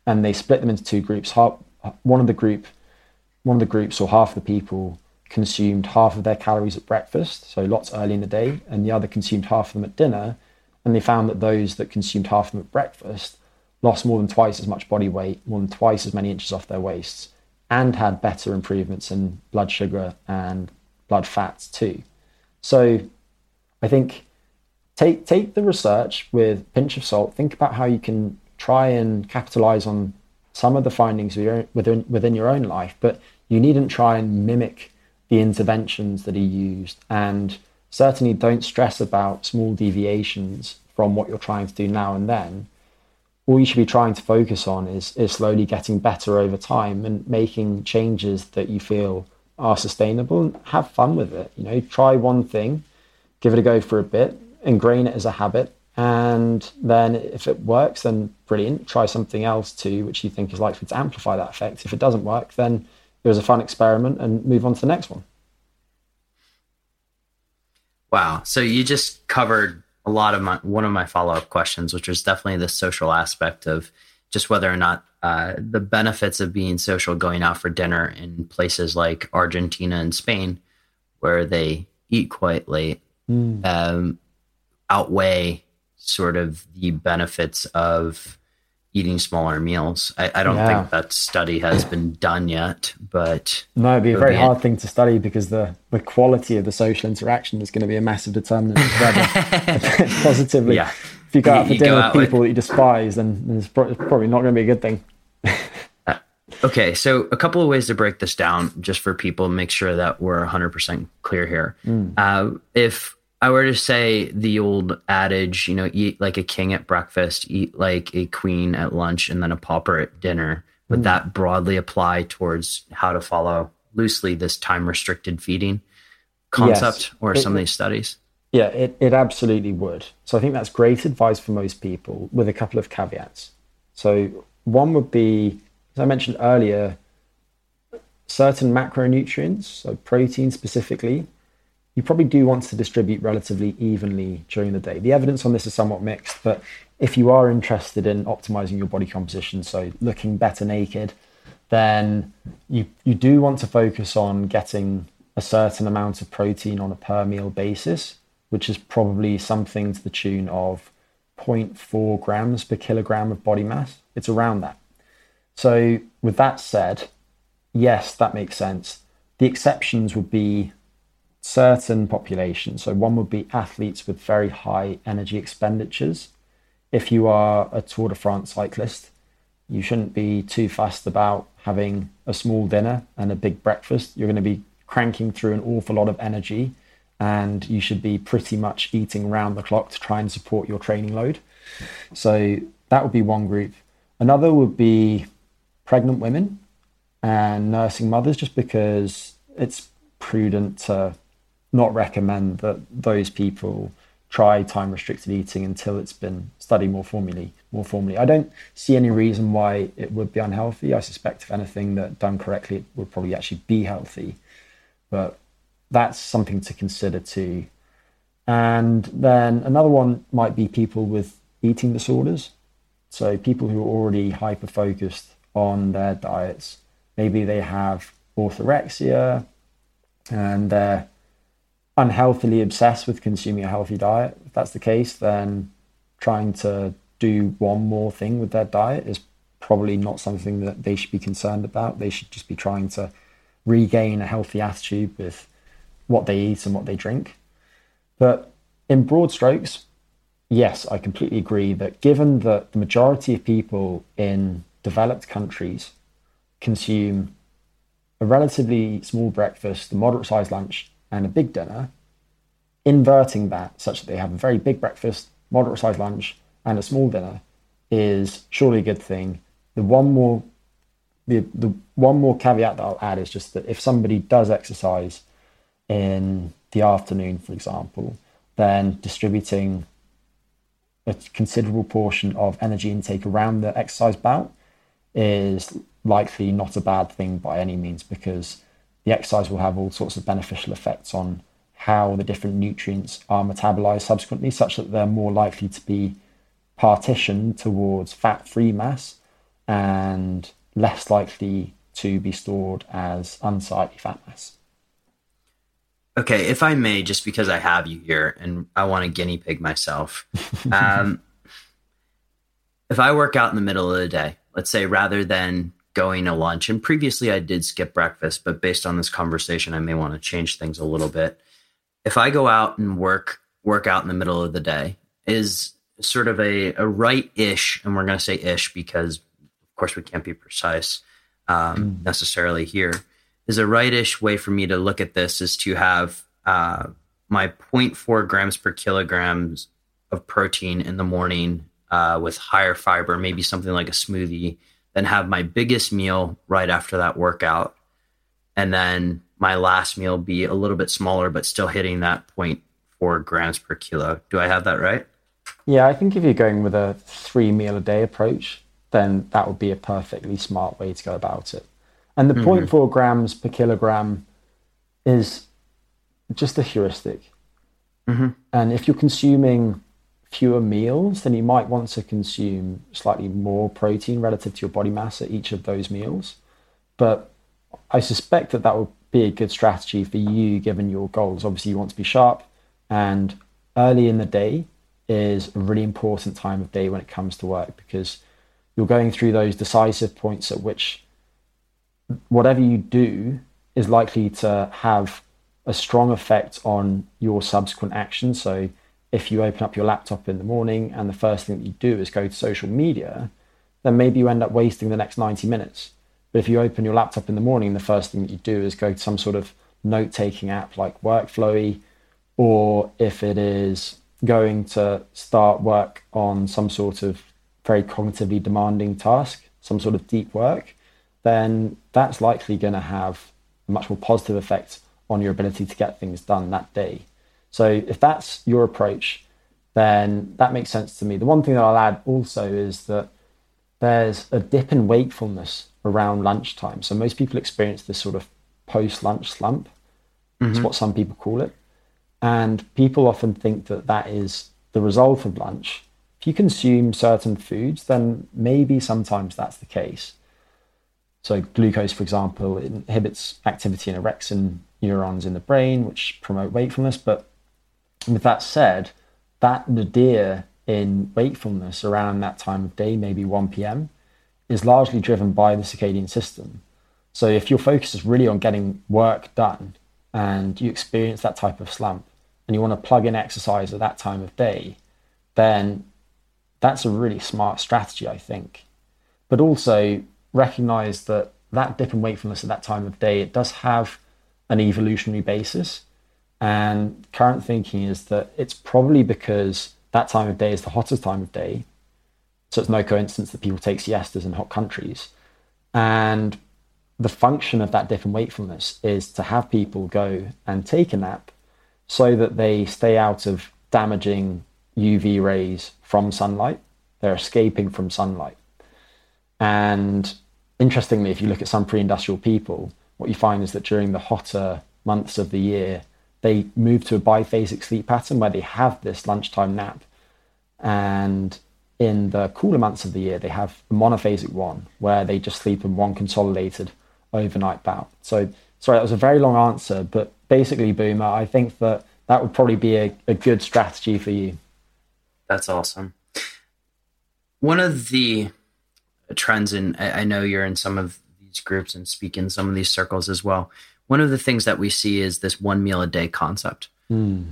and they split them into two groups. One of the group, one of the groups, or half the people, consumed half of their calories at breakfast, so lots early in the day, and the other consumed half of them at dinner. And they found that those that consumed half of them at breakfast lost more than twice as much body weight, more than twice as many inches off their waists, and had better improvements in blood sugar and blood fats too. So I think take take the research with a pinch of salt. Think about how you can try and capitalize on some of the findings within within your own life, but you needn't try and mimic the interventions that he used, and certainly don't stress about small deviations from what you're trying to do now and then. All you should be trying to focus on is is slowly getting better over time and making changes that you feel are sustainable and have fun with it. You know, try one thing, give it a go for a bit, ingrain it as a habit, and then if it works, then brilliant. Try something else too, which you think is likely to amplify that effect. If it doesn't work, then it was a fun experiment and move on to the next one. Wow. So you just covered a lot of my one of my follow up questions, which was definitely the social aspect of just whether or not uh, the benefits of being social, going out for dinner in places like Argentina and Spain, where they eat quite late, mm. um, outweigh sort of the benefits of eating smaller meals. I, I don't yeah. think that study has been done yet, but no, it'd be a very be hard thing to study because the the quality of the social interaction is going to be a massive determinant of whether positively. Yeah. If you go out for you dinner with people with... that you despise, then it's probably not going to be a good thing. Uh, okay, so a couple of ways to break this down, just for people, make sure that we're 100% clear here. Mm. Uh, if I were to say the old adage, you know, eat like a king at breakfast, eat like a queen at lunch, and then a pauper at dinner, would mm. that broadly apply towards how to follow loosely this time restricted feeding concept yes. or it, some of these studies? Yeah, it, it absolutely would. So I think that's great advice for most people with a couple of caveats. So one would be, as I mentioned earlier, certain macronutrients, so protein specifically, you probably do want to distribute relatively evenly during the day. The evidence on this is somewhat mixed, but if you are interested in optimizing your body composition, so looking better naked, then you, you do want to focus on getting a certain amount of protein on a per meal basis, which is probably something to the tune of 0.4 grams per kilogram of body mass. It's around that. So, with that said, yes, that makes sense. The exceptions would be certain populations. So, one would be athletes with very high energy expenditures. If you are a Tour de France cyclist, you shouldn't be too fussed about having a small dinner and a big breakfast. You're going to be cranking through an awful lot of energy, and you should be pretty much eating round the clock to try and support your training load. So, that would be one group. Another would be pregnant women and nursing mothers, just because it's prudent to not recommend that those people try time restricted eating until it's been studied more formally more formally. I don't see any reason why it would be unhealthy. I suspect if anything that done correctly it would probably actually be healthy. But that's something to consider too. And then another one might be people with eating disorders. So people who are already hyper focused on their diets. Maybe they have orthorexia and they're unhealthily obsessed with consuming a healthy diet. If that's the case, then trying to do one more thing with their diet is probably not something that they should be concerned about. They should just be trying to regain a healthy attitude with what they eat and what they drink. But in broad strokes, yes, I completely agree that given that the majority of people in developed countries consume a relatively small breakfast, a moderate sized lunch, and a big dinner, inverting that such that they have a very big breakfast, moderate sized lunch, and a small dinner is surely a good thing. The one more the, the one more caveat that I'll add is just that if somebody does exercise in the afternoon, for example, then distributing a considerable portion of energy intake around the exercise bout is likely not a bad thing by any means because the exercise will have all sorts of beneficial effects on how the different nutrients are metabolized subsequently, such that they're more likely to be partitioned towards fat free mass and less likely to be stored as unsightly fat mass. Okay, if I may, just because I have you here and I want to guinea pig myself. Um, if I work out in the middle of the day, let's say rather than going to lunch, and previously I did skip breakfast, but based on this conversation, I may want to change things a little bit. If I go out and work work out in the middle of the day, is sort of a, a right ish, and we're going to say ish because, of course, we can't be precise um, mm. necessarily here is a right ish way for me to look at this is to have uh, my 0.4 grams per kilograms of protein in the morning uh, with higher fiber, maybe something like a smoothie, then have my biggest meal right after that workout. And then my last meal be a little bit smaller, but still hitting that 0.4 grams per kilo. Do I have that right? Yeah, I think if you're going with a three meal a day approach, then that would be a perfectly smart way to go about it. And the mm-hmm. 0.4 grams per kilogram is just a heuristic. Mm-hmm. And if you're consuming fewer meals, then you might want to consume slightly more protein relative to your body mass at each of those meals. But I suspect that that would be a good strategy for you given your goals. Obviously, you want to be sharp, and early in the day is a really important time of day when it comes to work because you're going through those decisive points at which whatever you do is likely to have a strong effect on your subsequent actions. So if you open up your laptop in the morning and the first thing that you do is go to social media, then maybe you end up wasting the next 90 minutes. But if you open your laptop in the morning, the first thing that you do is go to some sort of note taking app like Workflowy, or if it is going to start work on some sort of very cognitively demanding task, some sort of deep work, then that's likely going to have a much more positive effect on your ability to get things done that day. So if that's your approach, then that makes sense to me. The one thing that I'll add also is that there's a dip in wakefulness around lunchtime. So most people experience this sort of post lunch slump. It's mm-hmm. what some people call it. And people often think that that is the result of lunch. If you consume certain foods, then maybe sometimes that's the case. So glucose, for example, inhibits activity in orexin neurons in the brain, which promote wakefulness. But with that said, that nadir in wakefulness around that time of day, maybe 1 p.m., is largely driven by the circadian system. So if your focus is really on getting work done and you experience that type of slump and you want to plug in exercise at that time of day, then that's a really smart strategy, I think. But also, recognize that that dip in wakefulness at that time of day it does have an evolutionary basis and current thinking is that it's probably because that time of day is the hottest time of day. So it's no coincidence that people take siestas in hot countries. And the function of that dip in wakefulness is to have people go and take a nap so that they stay out of damaging uv rays from sunlight. They're escaping from sunlight. And interestingly, if you look at some pre industrial people, what you find is that during the hotter months of the year, they move to a biphasic sleep pattern where they have this lunchtime nap. And in the cooler months of the year, they have a monophasic one where they just sleep in one consolidated overnight bout. So, sorry, that was a very long answer, but basically, Boomer, I think that that would probably be a, a good strategy for you. That's awesome. One of the trends and I, know you're in some of these groups and speak in some of these circles as well one of the things that we see is this one meal a day concept mm.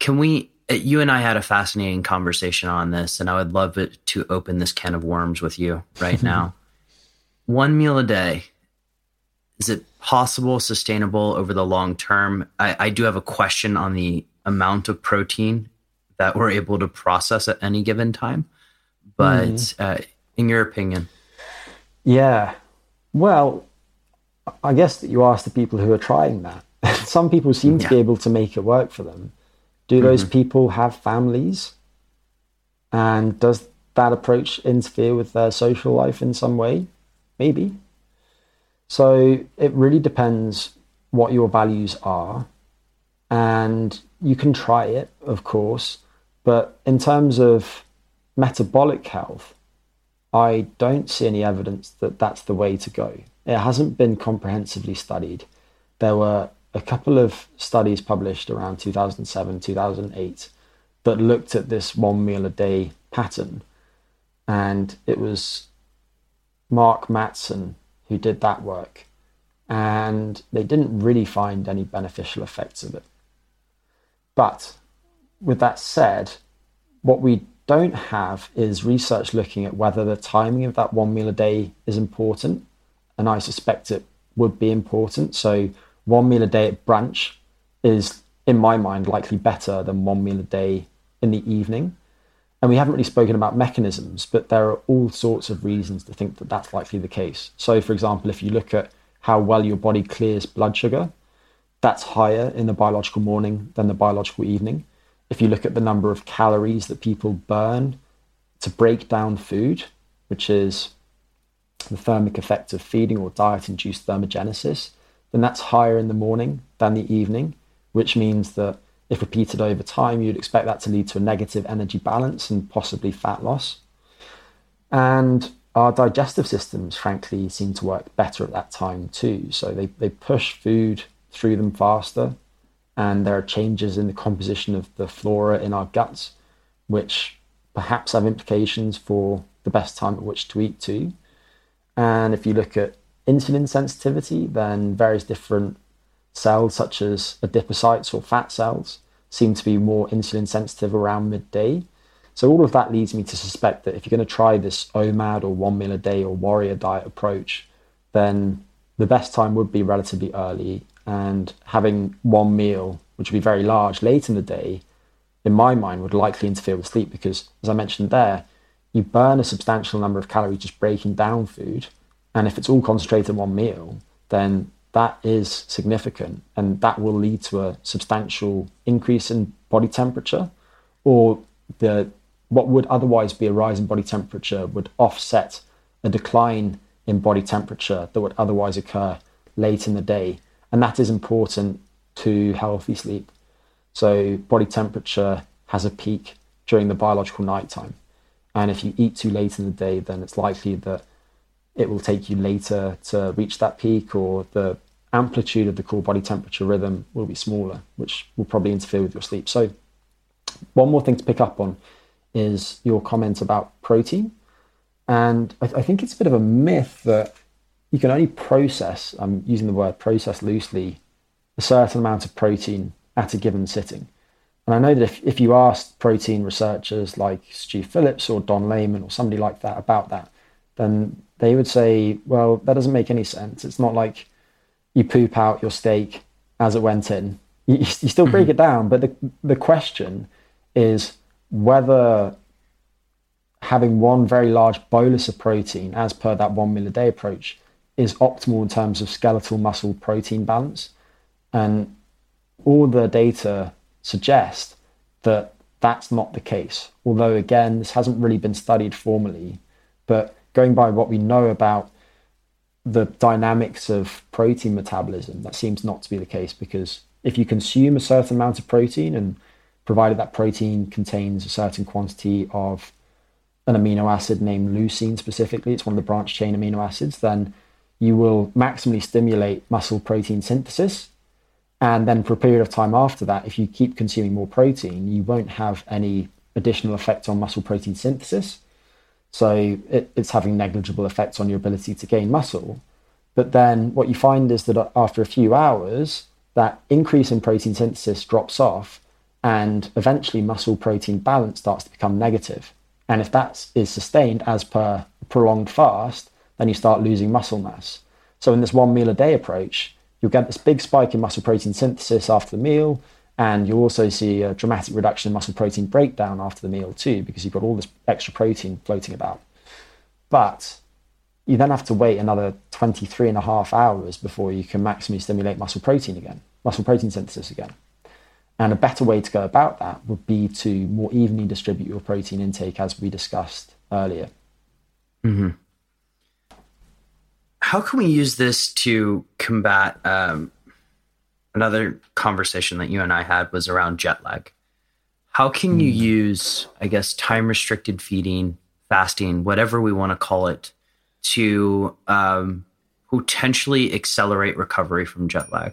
can we uh, you and I had a fascinating conversation on this, and I would love it to open this can of worms with you right now. One meal a day, is it possible, sustainable over the long term? I, I do have a question on the amount of protein that we're able to process at any given time. But mm. uh, in your opinion? Yeah. Well, I guess that you ask the people who are trying that. Some people seem yeah. to be able to make it work for them. Do those mm-hmm. people have families? And does that approach interfere with their social life in some way? Maybe. So it really depends what your values are. And you can try it, of course. But in terms of metabolic health, I don't see any evidence that that's the way to go. It hasn't been comprehensively studied. There were a couple of studies published around 2007, 2008 that looked at this one meal a day pattern. And it was Mark Mattson who did that work. And they didn't really find any beneficial effects of it. But with that said, what we don't have is research looking at whether the timing of that one meal a day is important. And I suspect it would be important. So one meal a day at brunch is, in my mind, likely better than one meal a day in the evening. And we haven't really spoken about mechanisms, but there are all sorts of reasons to think that that's likely the case. So, for example, if you look at how well your body clears blood sugar, that's higher in the biological morning than the biological evening. If you look at the number of calories that people burn to break down food, which is the thermic effect of feeding or diet induced thermogenesis, then that's higher in the morning than the evening, which means that if repeated over time, you'd expect that to lead to a negative energy balance and possibly fat loss. And our digestive systems, frankly, seem to work better at that time too. So they, they push food through them faster, and there are changes in the composition of the flora in our guts, which perhaps have implications for the best time at which to eat too. And if you look at insulin sensitivity, then various different cells, such as adipocytes or fat cells, seem to be more insulin sensitive around midday. So, all of that leads me to suspect that if you're going to try this OMAD or one meal a day or warrior diet approach, then the best time would be relatively early. And having one meal, which would be very large, late in the day, in my mind, would likely interfere with sleep because, as I mentioned there, you burn a substantial number of calories just breaking down food and if it's all concentrated in one meal, then that is significant and that will lead to a substantial increase in body temperature or the what would otherwise be a rise in body temperature would offset a decline in body temperature that would otherwise occur late in the day and that is important to healthy sleep. So body temperature has a peak during the biological nighttime and if you eat too late in the day then it's likely that it will take you later to reach that peak, or the amplitude of the core body temperature rhythm will be smaller, which will probably interfere with your sleep. So, one more thing to pick up on is your comment about protein. And I, I think it's a bit of a myth that you can only process, I'm using the word process loosely, a certain amount of protein at a given sitting. And I know that if, if you asked protein researchers like Stu Phillips or Don Layman or somebody like that about that, then they would say, well, that doesn't make any sense. It's not like you poop out your steak as it went in. You, you still break it down, but the, the question is whether having one very large bolus of protein, as per that one meal a day approach, is optimal in terms of skeletal muscle protein balance. And all the data suggest that that's not the case. Although, again, this hasn't really been studied formally, but going by what we know about the dynamics of protein metabolism, that seems not to be the case because if you consume a certain amount of protein and provided that protein contains a certain quantity of an amino acid named leucine specifically, it's one of the branch chain amino acids, then you will maximally stimulate muscle protein synthesis. And then for a period of time after that, if you keep consuming more protein, you won't have any additional effect on muscle protein synthesis. So it, it's having negligible effects on your ability to gain muscle. But then what you find is that after a few hours, that increase in protein synthesis drops off and eventually muscle protein balance starts to become negative. And if that is sustained as per prolonged fast, then you start losing muscle mass. So in this one meal a day approach, you'll get this big spike in muscle protein synthesis after the meal, and you'll also see a dramatic reduction in muscle protein breakdown after the meal too, because you've got all this extra protein floating about. But you then have to wait another 23 and a half hours before you can maximally stimulate muscle protein again, muscle protein synthesis again. And a better way to go about that would be to more evenly distribute your protein intake, as we discussed earlier. Mm-hmm. How can we use this to combat? Um, another conversation that you and I had was around jet lag. How can you hmm. use, I guess, time restricted feeding, fasting, whatever we want to call it, to um, potentially accelerate recovery from jet lag?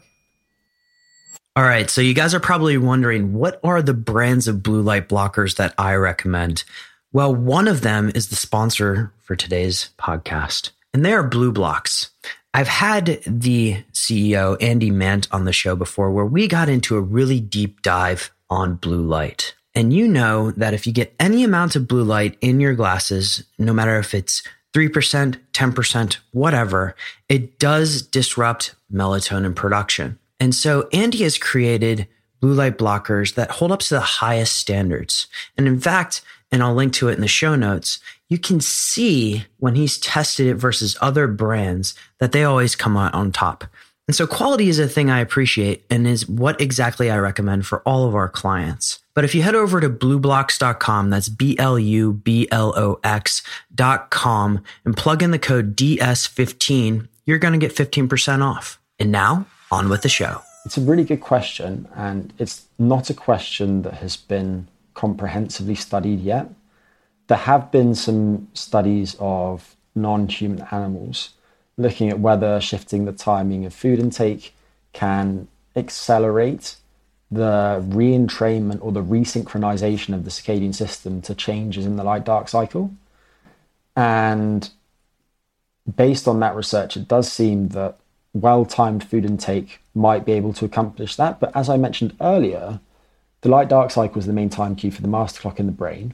All right. So you guys are probably wondering what are the brands of blue light blockers that I recommend? Well, one of them is the sponsor for today's podcast, and they are BLUblox. I've had the CEO, Andy Mant, on the show before where we got into a really deep dive on blue light. And you know that if you get any amount of blue light in your glasses, no matter if it's 3%, 10%, whatever, it does disrupt melatonin production. And so Andy has created blue light blockers that hold up to the highest standards. And in fact, and I'll link to it in the show notes, you can see when he's tested it versus other brands that they always come out on top. And so quality is a thing I appreciate and is what exactly I recommend for all of our clients. But if you head over to blublox.com, that's B L U B L O X.com, and plug in the code DS15, you're going to get 15% off. And now on with the show. It's a really good question, and it's not a question that has been comprehensively studied yet. There have been some studies of non human animals looking at whether shifting the timing of food intake can accelerate the reentrainment or the resynchronization of the circadian system to changes in the light dark cycle. And based on that research, it does seem that well timed food intake might be able to accomplish that. But as I mentioned earlier, the light dark cycle is the main time cue for the master clock in the brain.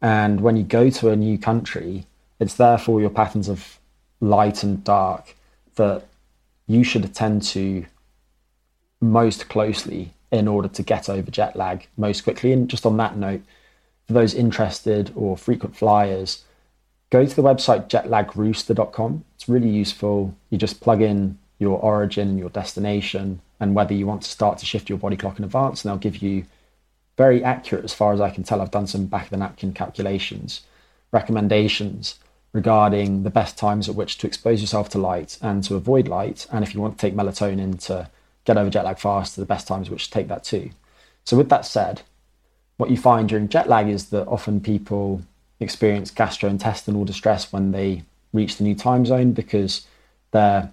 And when you go to a new country, it's therefore your patterns of light and dark that you should attend to most closely in order to get over jet lag most quickly. And just on that note, for those interested or frequent flyers, go to the website jetlagrooster.com. It's really useful. You just plug in your origin and your destination and whether you want to start to shift your body clock in advance, and they'll give you very accurate, as far as I can tell. I've done some back of the napkin calculations, recommendations regarding the best times at which to expose yourself to light and to avoid light. And if you want to take melatonin to get over jet lag faster, the best times at which to take that too. So, with that said, what you find during jet lag is that often people experience gastrointestinal distress when they reach the new time zone because their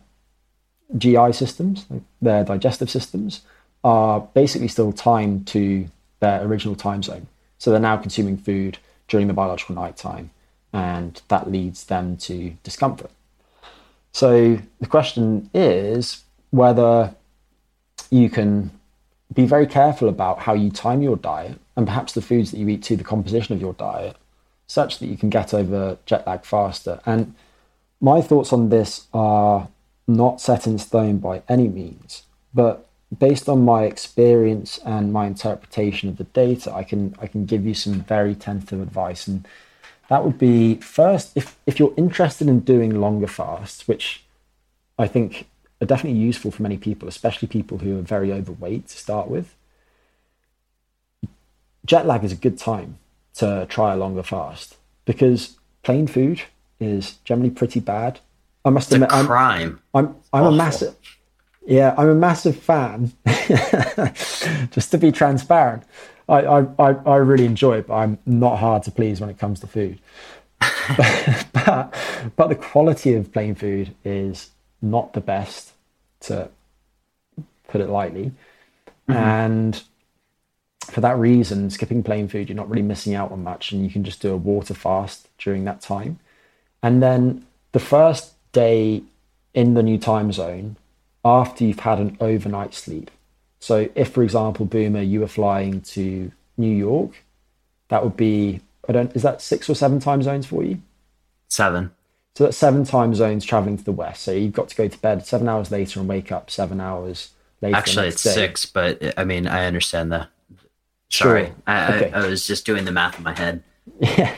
GI systems, their digestive systems, are basically still timed to their original time zone. So they're now consuming food during the biological night time, and that leads them to discomfort. So the question is whether you can be very careful about how you time your diet and perhaps the foods that you eat to the composition of your diet such that you can get over jet lag faster. And my thoughts on this are not set in stone by any means, but based on my experience and my interpretation of the data, I can I can give you some very tentative advice. And that would be first, if if you're interested in doing longer fasts, which I think are definitely useful for many people, especially people who are very overweight to start with. Jet lag is a good time to try a longer fast because plane food is generally pretty bad. I must it's admit, a crime. I'm I'm, I'm a massive yeah, I'm a massive fan. Just to be transparent, I, I, I really enjoy it, but I'm not hard to please when it comes to food. but, but the quality of plane food is not the best, to put it lightly. Mm-hmm. And for that reason, skipping plane food, you're not really missing out on much, and you can just do a water fast during that time. And then the first day in the new time zone, after you've had an overnight sleep, So if, for example, Boomer, you were flying to New York, that would be I don't is that six or seven time zones for you? Seven. So that's seven time zones traveling to the west. So you've got to go to bed seven hours later and wake up seven hours later. Actually, it's day. six, but I mean I understand that. Sorry, sure. I, okay. I, I was just doing the math in my head. Yeah.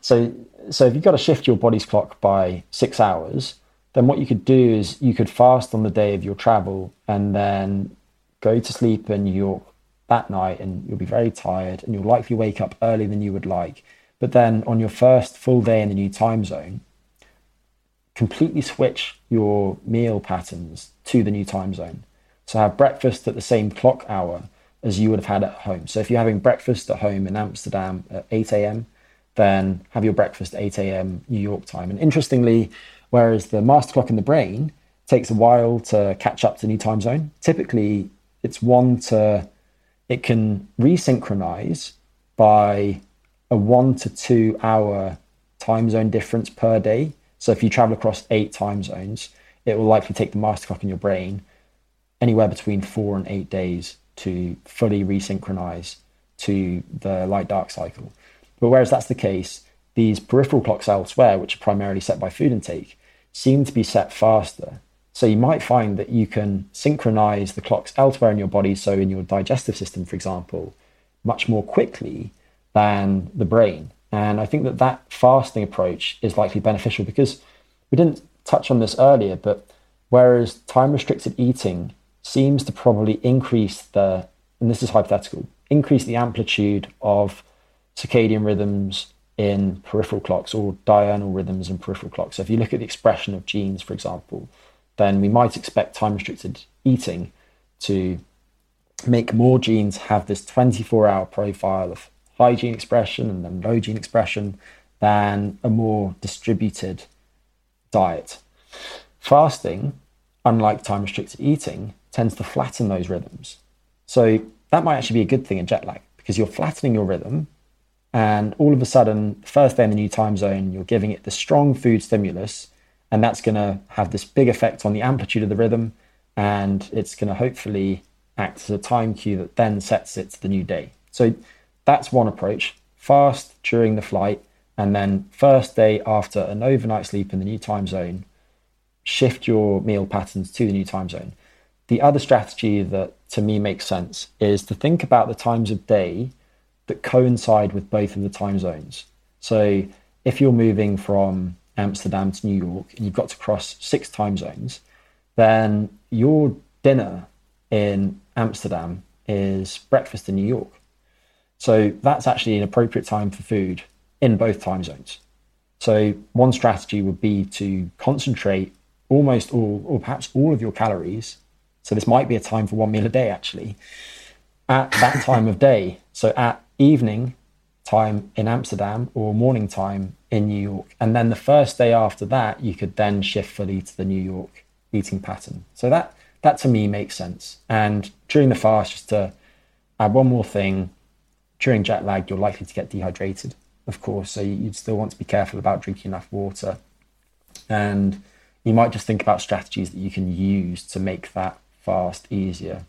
So so if you've got to shift your body's clock by six hours, then what you could do is you could fast on the day of your travel and then go to sleep in New York that night and you'll be very tired and you'll likely wake up earlier than you would like. But then on your first full day in the new time zone, completely switch your meal patterns to the new time zone. So have breakfast at the same clock hour as you would have had at home. So if you're having breakfast at home in Amsterdam at 8 a.m., then have your breakfast at 8 a.m. New York time. And interestingly, whereas the master clock in the brain takes a while to catch up to new time zone, typically it's one to it can resynchronize by a one to two hour time zone difference per day. So if you travel across eight time zones, it will likely take the master clock in your brain anywhere between four and eight days to fully resynchronize to the light dark cycle. But whereas that's the case, these peripheral clocks elsewhere, which are primarily set by food intake, seem to be set faster. So you might find that you can synchronize the clocks elsewhere in your body, so in your digestive system, for example, much more quickly than the brain. And I think that that fasting approach is likely beneficial because we didn't touch on this earlier, but whereas time restricted eating seems to probably increase the, and this is hypothetical, increase the amplitude of circadian rhythms in peripheral clocks or diurnal rhythms in peripheral clocks. So if you look at the expression of genes, for example, then we might expect time restricted eating to make more genes have this 24 hour profile of high gene expression and then low gene expression than a more distributed diet. Fasting, unlike time restricted eating, tends to flatten those rhythms. So that might actually be a good thing in jet lag because you're flattening your rhythm. And all of a sudden, first day in the new time zone, you're giving it the strong food stimulus and that's going to have this big effect on the amplitude of the rhythm and it's going to hopefully act as a time cue that then sets it to the new day so that's one approach fast during the flight and then first day after an overnight sleep in the new time zone shift your meal patterns to the new time zone the other strategy that to me makes sense is to think about the times of day that coincide with both of the time zones so if you're moving from Amsterdam to New York and you've got to cross six time zones, then your dinner in Amsterdam is breakfast in New York. So that's actually an appropriate time for food in both time zones. So one strategy would be to concentrate almost all, or perhaps all of your calories. So this might be a time for one meal a day actually, at that time of day. So at evening time in Amsterdam or morning time in New York. And then the first day after that, you could then shift fully to the New York eating pattern. So that that to me makes sense. And during the fast, just to add one more thing, during jet lag, you're likely to get dehydrated, of course. So you'd still want to be careful about drinking enough water. And you might just think about strategies that you can use to make that fast easier.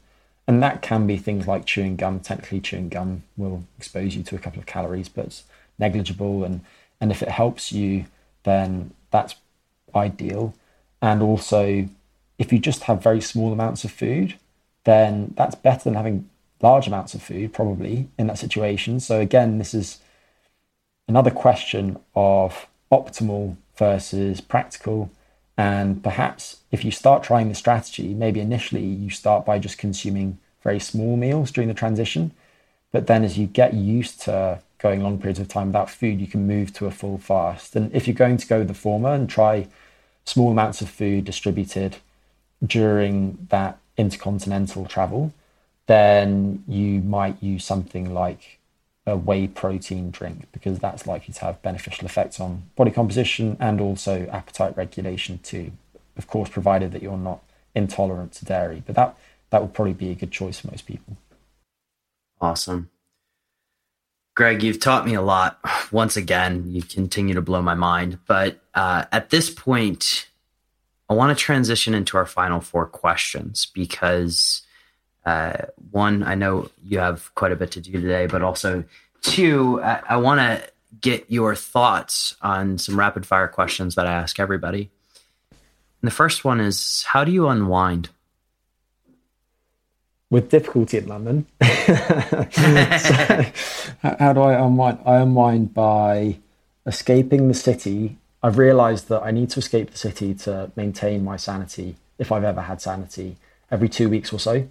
And that can be things like chewing gum. Technically, chewing gum will expose you to a couple of calories, but it's negligible. And, and if it helps you, then that's ideal. And also, if you just have very small amounts of food, then that's better than having large amounts of food, probably in that situation. So, again, this is another question of optimal versus practical. And perhaps if you start trying the strategy, maybe initially you start by just consuming very small meals during the transition. But then as you get used to going long periods of time without food, you can move to a full fast. And if you're going to go the former and try small amounts of food distributed during that intercontinental travel, then you might use something like a whey protein drink because that's likely to have beneficial effects on body composition and also appetite regulation too. Of course, provided that you're not intolerant to dairy. But that that would probably be a good choice for most people. Awesome. Greg, you've taught me a lot. Once again, you continue to blow my mind. But uh, at this point, I want to transition into our final four questions because Uh, one, I know you have quite a bit to do today, but also two, I, I want to get your thoughts on some rapid fire questions that I ask everybody. And the first one is How do you unwind? With difficulty in London. so, how do I unwind? I unwind by escaping the city. I've realized that I need to escape the city to maintain my sanity, if I've ever had sanity, every two weeks or so.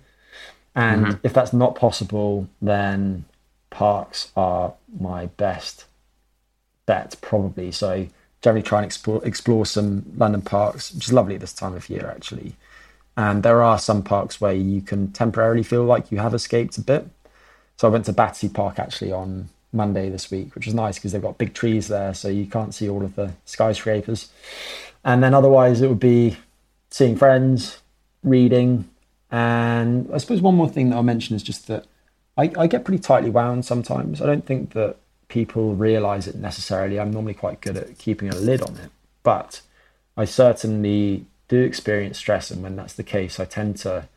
And mm-hmm. if that's not possible, then parks are my best bet, probably. So generally try and explore, explore some London parks, which is lovely at this time of year, actually. And there are some parks where you can temporarily feel like you have escaped a bit. So I went to Battersea Park actually on Monday this week, which was nice because they've got big trees there, so you can't see all of the skyscrapers. And then otherwise, it would be seeing friends, reading, and I suppose one more thing that I'll mention is just that I, I get pretty tightly wound sometimes. I don't think that people realize it necessarily. I'm normally quite good at keeping a lid on it, but I certainly do experience stress. And when that's the case, I tend to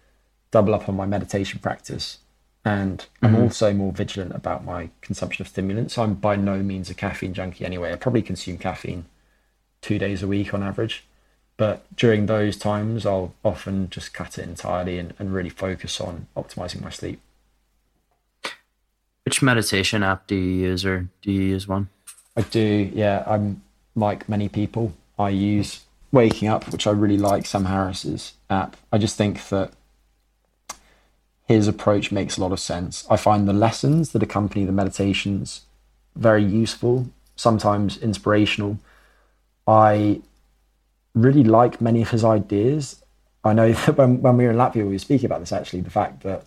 double up on my meditation practice. And I'm mm-hmm. also more vigilant about my consumption of stimulants. I'm by no means a caffeine junkie anyway. I probably consume caffeine two days a week on average. But during those times, I'll often just cut it entirely and, and really focus on optimizing my sleep. Which meditation app do you use, or do you use one? I do, yeah. I'm like many people. I use Waking Up, which I really like, Sam Harris's app. I just think that his approach makes a lot of sense. I find the lessons that accompany the meditations very useful, sometimes inspirational. I really like many of his ideas. I know that when, when we were in Latvia, we were speaking about this actually, the fact that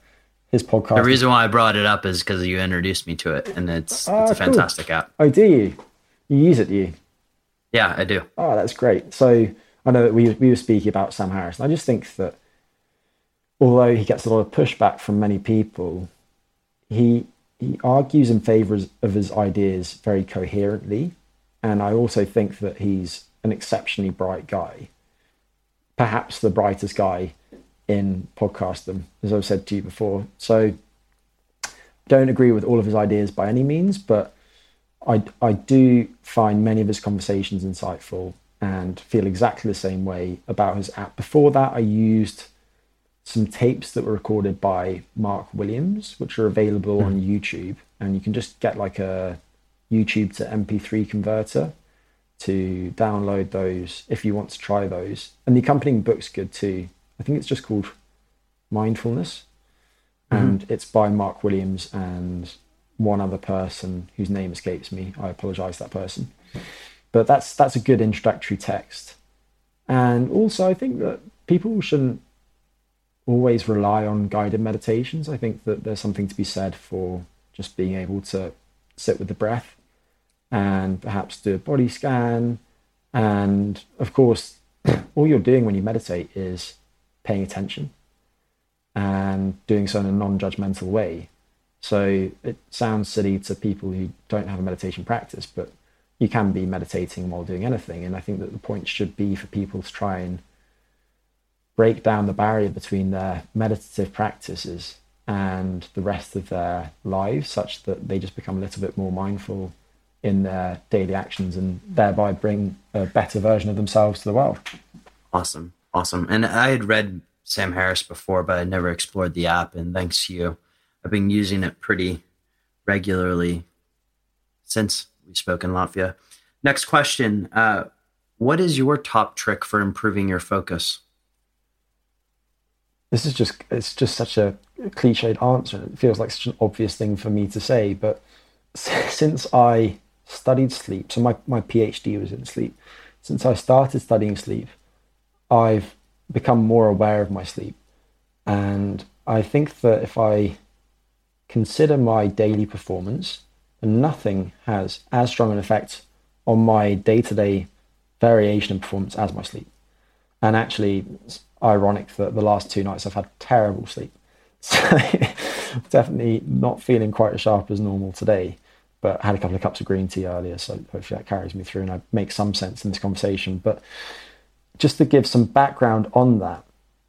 his podcast. The reason why I brought it up is because you introduced me to it, and it's it's a ah, fantastic cool. app. Oh, do you? You use it, do you? Yeah, I do. Oh, that's great. So I know that we we were speaking about Sam Harris, and I just think that although he gets a lot of pushback from many people, he he argues in favour of his ideas very coherently, and I also think that he's an exceptionally bright guy, perhaps the brightest guy in podcastdom, as I've said to you before. So don't agree with all of his ideas by any means, but I, I do find many of his conversations insightful and feel exactly the same way about his app. Before that, I used some tapes that were recorded by Mark Williams, which are available mm. on YouTube. And you can just get like a YouTube to MP3 converter to download those if you want to try those. And the accompanying book's good too. I think it's just called Mindfulness, mm-hmm. and it's by Mark Williams and one other person whose name escapes me. I apologize that person, but that's that's a good introductory text. And also, I think that people shouldn't always rely on guided meditations. I think that there's something to be said for just being able to sit with the breath and perhaps do a body scan. And of course, all you're doing when you meditate is paying attention and doing so in a non judgmental way. So it sounds silly to people who don't have a meditation practice, but you can be meditating while doing anything. And I think that the point should be for people to try and break down the barrier between their meditative practices and the rest of their lives such that they just become a little bit more mindful in their daily actions and thereby bring a better version of themselves to the world. Awesome. Awesome. And I had read Sam Harris before, but I never explored the app. And thanks to you, I've been using it pretty regularly since we spoke in Latvia. Next question uh, What is your top trick for improving your focus? This is just, it's just such a cliched answer. It feels like such an obvious thing for me to say. But since I studied sleep, so my, my PhD was in sleep, since I started studying sleep, I've become more aware of my sleep. And I think that if I consider my daily performance, nothing has as strong an effect on my day to day variation in performance as my sleep. And actually, it's ironic that the last two nights I've had terrible sleep. So, definitely not feeling quite as sharp as normal today, but I had a couple of cups of green tea earlier. So, hopefully, that carries me through and I make some sense in this conversation. But just to give some background on that,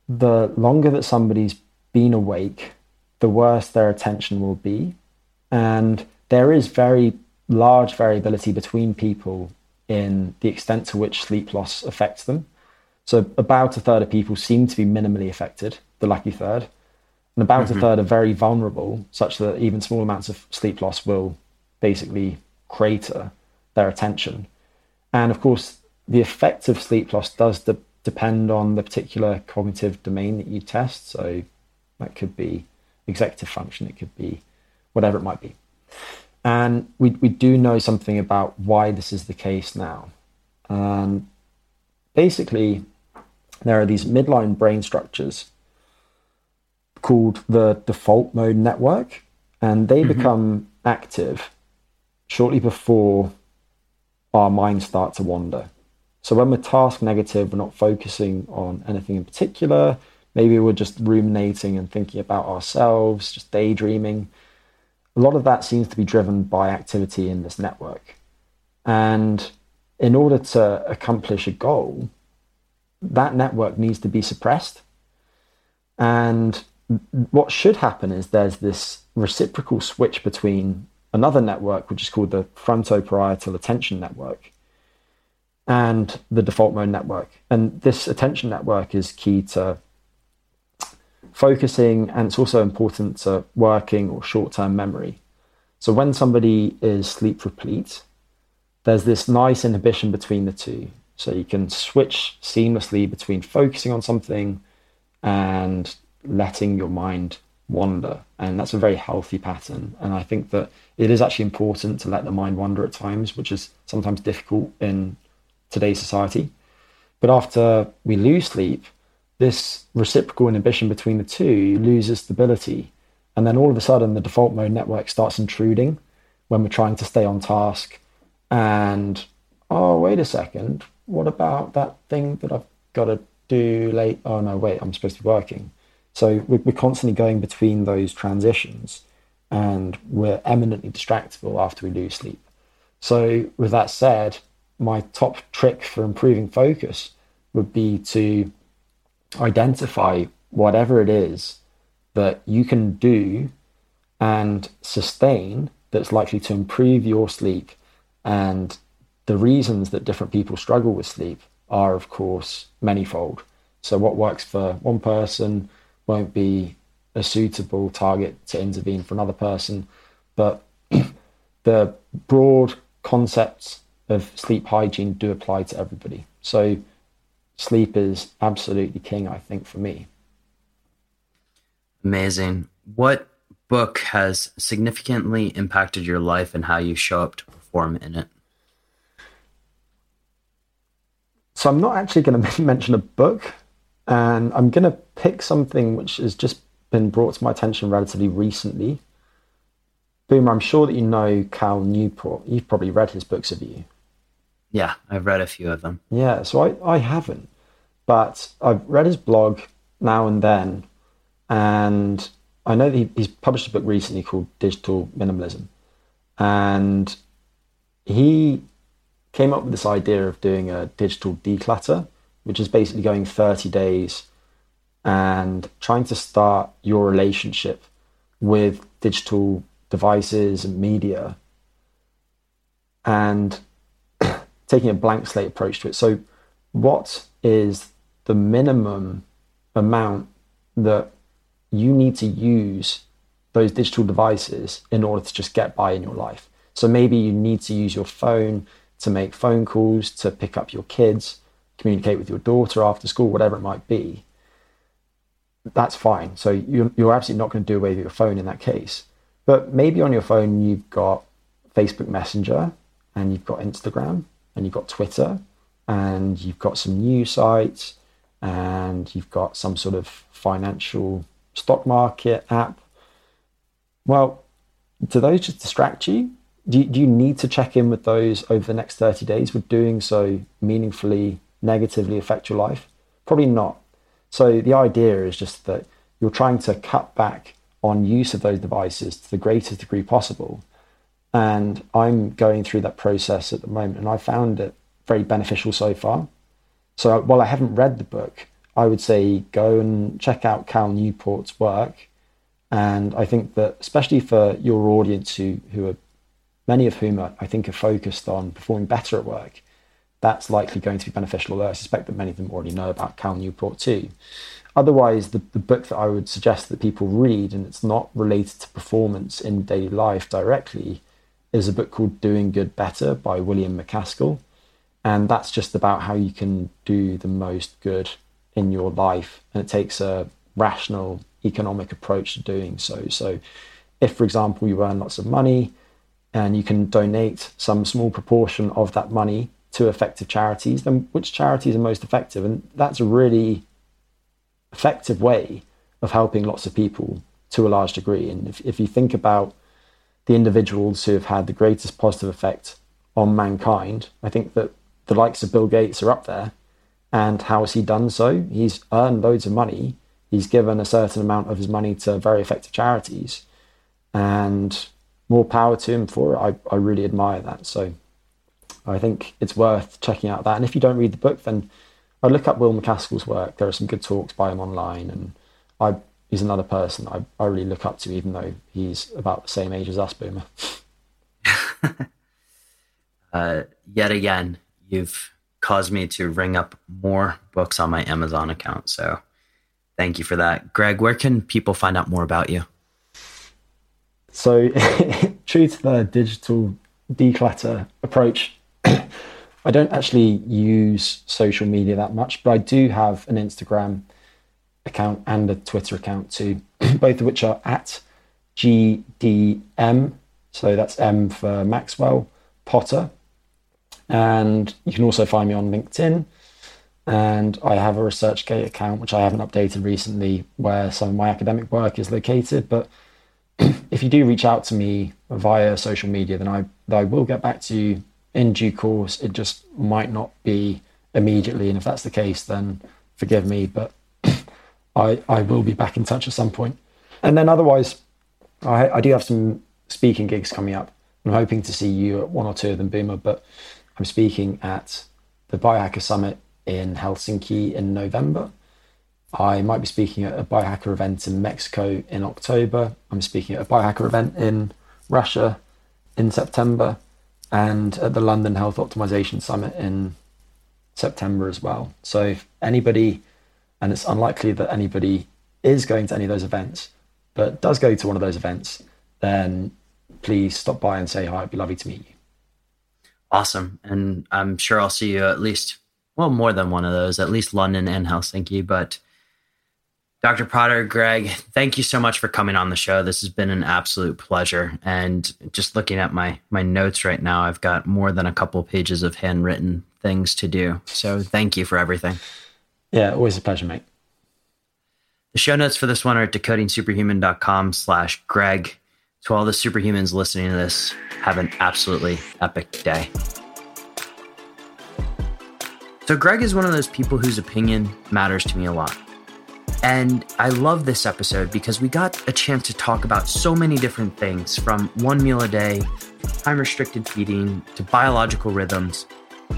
the longer that somebody's been awake, the worse their attention will be. And there is very large variability between people in the extent to which sleep loss affects them. So, about a third of people seem to be minimally affected, the lucky third, and about mm-hmm. a third are very vulnerable, such that even small amounts of sleep loss will basically crater their attention. And of course, the effect of sleep loss does de- depend on the particular cognitive domain that you test. So, that could be executive function, it could be whatever it might be. And we, we do know something about why this is the case now. And basically, there are these midline brain structures called the default mode network, and they mm-hmm. become active shortly before our minds start to wander. So when we're task negative, we're not focusing on anything in particular. Maybe we're just ruminating and thinking about ourselves, just daydreaming. A lot of that seems to be driven by activity in this network. And in order to accomplish a goal, that network needs to be suppressed. And what should happen is there's this reciprocal switch between another network, which is called the frontoparietal attention network, and the default mode network. And this attention network is key to focusing, and it's also important to working or short term memory. So when somebody is sleep replete, there's this nice inhibition between the two. So you can switch seamlessly between focusing on something and letting your mind wander. And that's a very healthy pattern. And I think that it is actually important to let the mind wander at times, which is sometimes difficult in today's society. But after we lose sleep, this reciprocal inhibition between the two loses stability. And then all of a sudden, the default mode network starts intruding when we're trying to stay on task. And oh, wait a second, what about that thing that I've got to do late? Oh no, wait, I'm supposed to be working. So we're constantly going between those transitions and we're eminently distractible after we lose sleep. So, with that said, my top trick for improving focus would be to identify whatever it is that you can do and sustain that's likely to improve your sleep and the reasons that different people struggle with sleep are, of course, manifold. So, what works for one person won't be a suitable target to intervene for another person. But the broad concepts of sleep hygiene do apply to everybody. So, sleep is absolutely king, I think, for me. Amazing. What book has significantly impacted your life and how you show up to perform in it? So I'm not actually going to mention a book, and I'm going to pick something which has just been brought to my attention relatively recently. Boomer, I'm sure that you know Cal Newport. You've probably read his books, have you? Yeah, I've read a few of them. Yeah, so I, I haven't, but I've read his blog now and then, and I know that he, he's published a book recently called Digital Minimalism, and he came up with this idea of doing a digital declutter, which is basically going 30 days and trying to start your relationship with digital devices and media and taking a blank slate approach to it. So, what is the minimum amount that you need to use those digital devices in order to just get by in your life? So, maybe you need to use your phone to make phone calls, to pick up your kids, communicate with your daughter after school, whatever it might be, that's fine. So you're, you're absolutely not going to do away with your phone in that case. But maybe on your phone, you've got Facebook Messenger and you've got Instagram and you've got Twitter and you've got some news sites and you've got some sort of financial stock market app. Well, do those just distract you? do you, do you need to check in with those over the next 30 days? Would doing so meaningfully negatively affect your life? Probably not. So the idea is just that you're trying to cut back on use of those devices to the greatest degree possible. And I'm going through that process at the moment, and I found it very beneficial so far. So while I haven't read the book, I would say go and check out Cal Newport's work. And I think that, especially for your audience who, who are many of whom are, I think are focused on performing better at work, that's likely going to be beneficial. Although I suspect that many of them already know about Cal Newport too. Otherwise, the, the book that I would suggest that people read, and it's not related to performance in daily life directly, is a book called Doing Good Better by William MacAskill. And that's just about how you can do the most good in your life. And it takes a rational economic approach to doing so. So, if, for example, you earn lots of money and you can donate some small proportion of that money to effective charities, then which charities are most effective? And that's a really effective way of helping lots of people to a large degree. And if, if you think about the individuals who have had the greatest positive effect on mankind, I think that the likes of Bill Gates are up there. And how has he done so? He's earned loads of money. He's given a certain amount of his money to very effective charities. And more power to him for it. I, I really admire that. So I think it's worth checking out that. And if you don't read the book, then I look up Will MacAskill's work. There are some good talks by him online, and I he's another person I, I really look up to, even though he's about the same age as us, Boomer. uh, yet again, you've caused me to ring up more books on my Amazon account. So thank you for that. Greg, where can people find out more about you? So, true to the digital declutter approach, I don't actually use social media that much, but I do have an Instagram account and a Twitter account too, both of which are at GDM. So that's M for Maxwell Potter. And you can also find me on LinkedIn. And I have a ResearchGate account, which I haven't updated recently, where some of my academic work is located. But if you do reach out to me via social media, then I, I will get back to you in due course. It just might not be immediately. And if that's the case, then forgive me. But I, I will be back in touch at some point. And then otherwise, I, I do have some speaking gigs coming up. I'm hoping to see you at one or two of them, Boomer, but I'm speaking at the Biohacker Summit in Helsinki in November. I might be speaking at a biohacker event in Mexico in October. I'm speaking at a biohacker event in Russia in September and at the London Health Optimization Summit in September as well. So if anybody and it's unlikely that anybody is going to any of those events, but does go to one of those events, then please stop by and say hi. It'd be lovely to meet you. Awesome. And I'm sure I'll see you at least, well, more than one of those, at least London and Helsinki. But Dr. Potter, Greg, thank you so much for coming on the show. This has been an absolute pleasure. And just looking at my my notes right now, I've got more than a couple pages of handwritten things to do. So thank you for everything. Yeah, always a pleasure, mate. The show notes for this one are at decodingsuperhuman.com slash Greg. To all the superhumans listening to this, have an absolutely epic day. So, Greg is one of those people whose opinion matters to me a lot. And I love this episode because we got a chance to talk about so many different things from one meal a day, time restricted feeding, to biological rhythms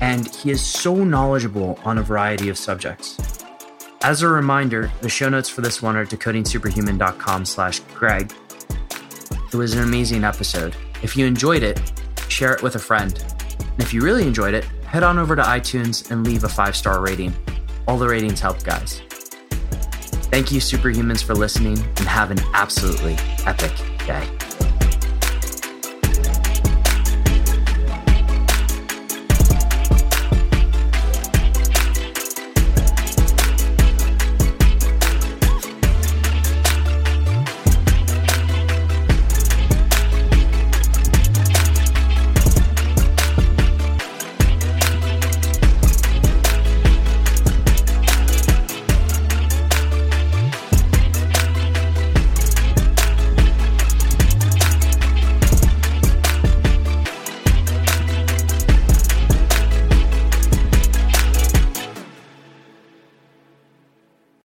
and he is so knowledgeable on a variety of subjects. As a reminder, the show notes for this one are decodingsuperhuman.com slash Greg. It was an amazing episode. If you enjoyed it, share it with a friend. And if you really enjoyed it, head on over to iTunes and leave a five star rating. All the ratings help, guys. Thank you, superhumans, for listening and have an absolutely epic day.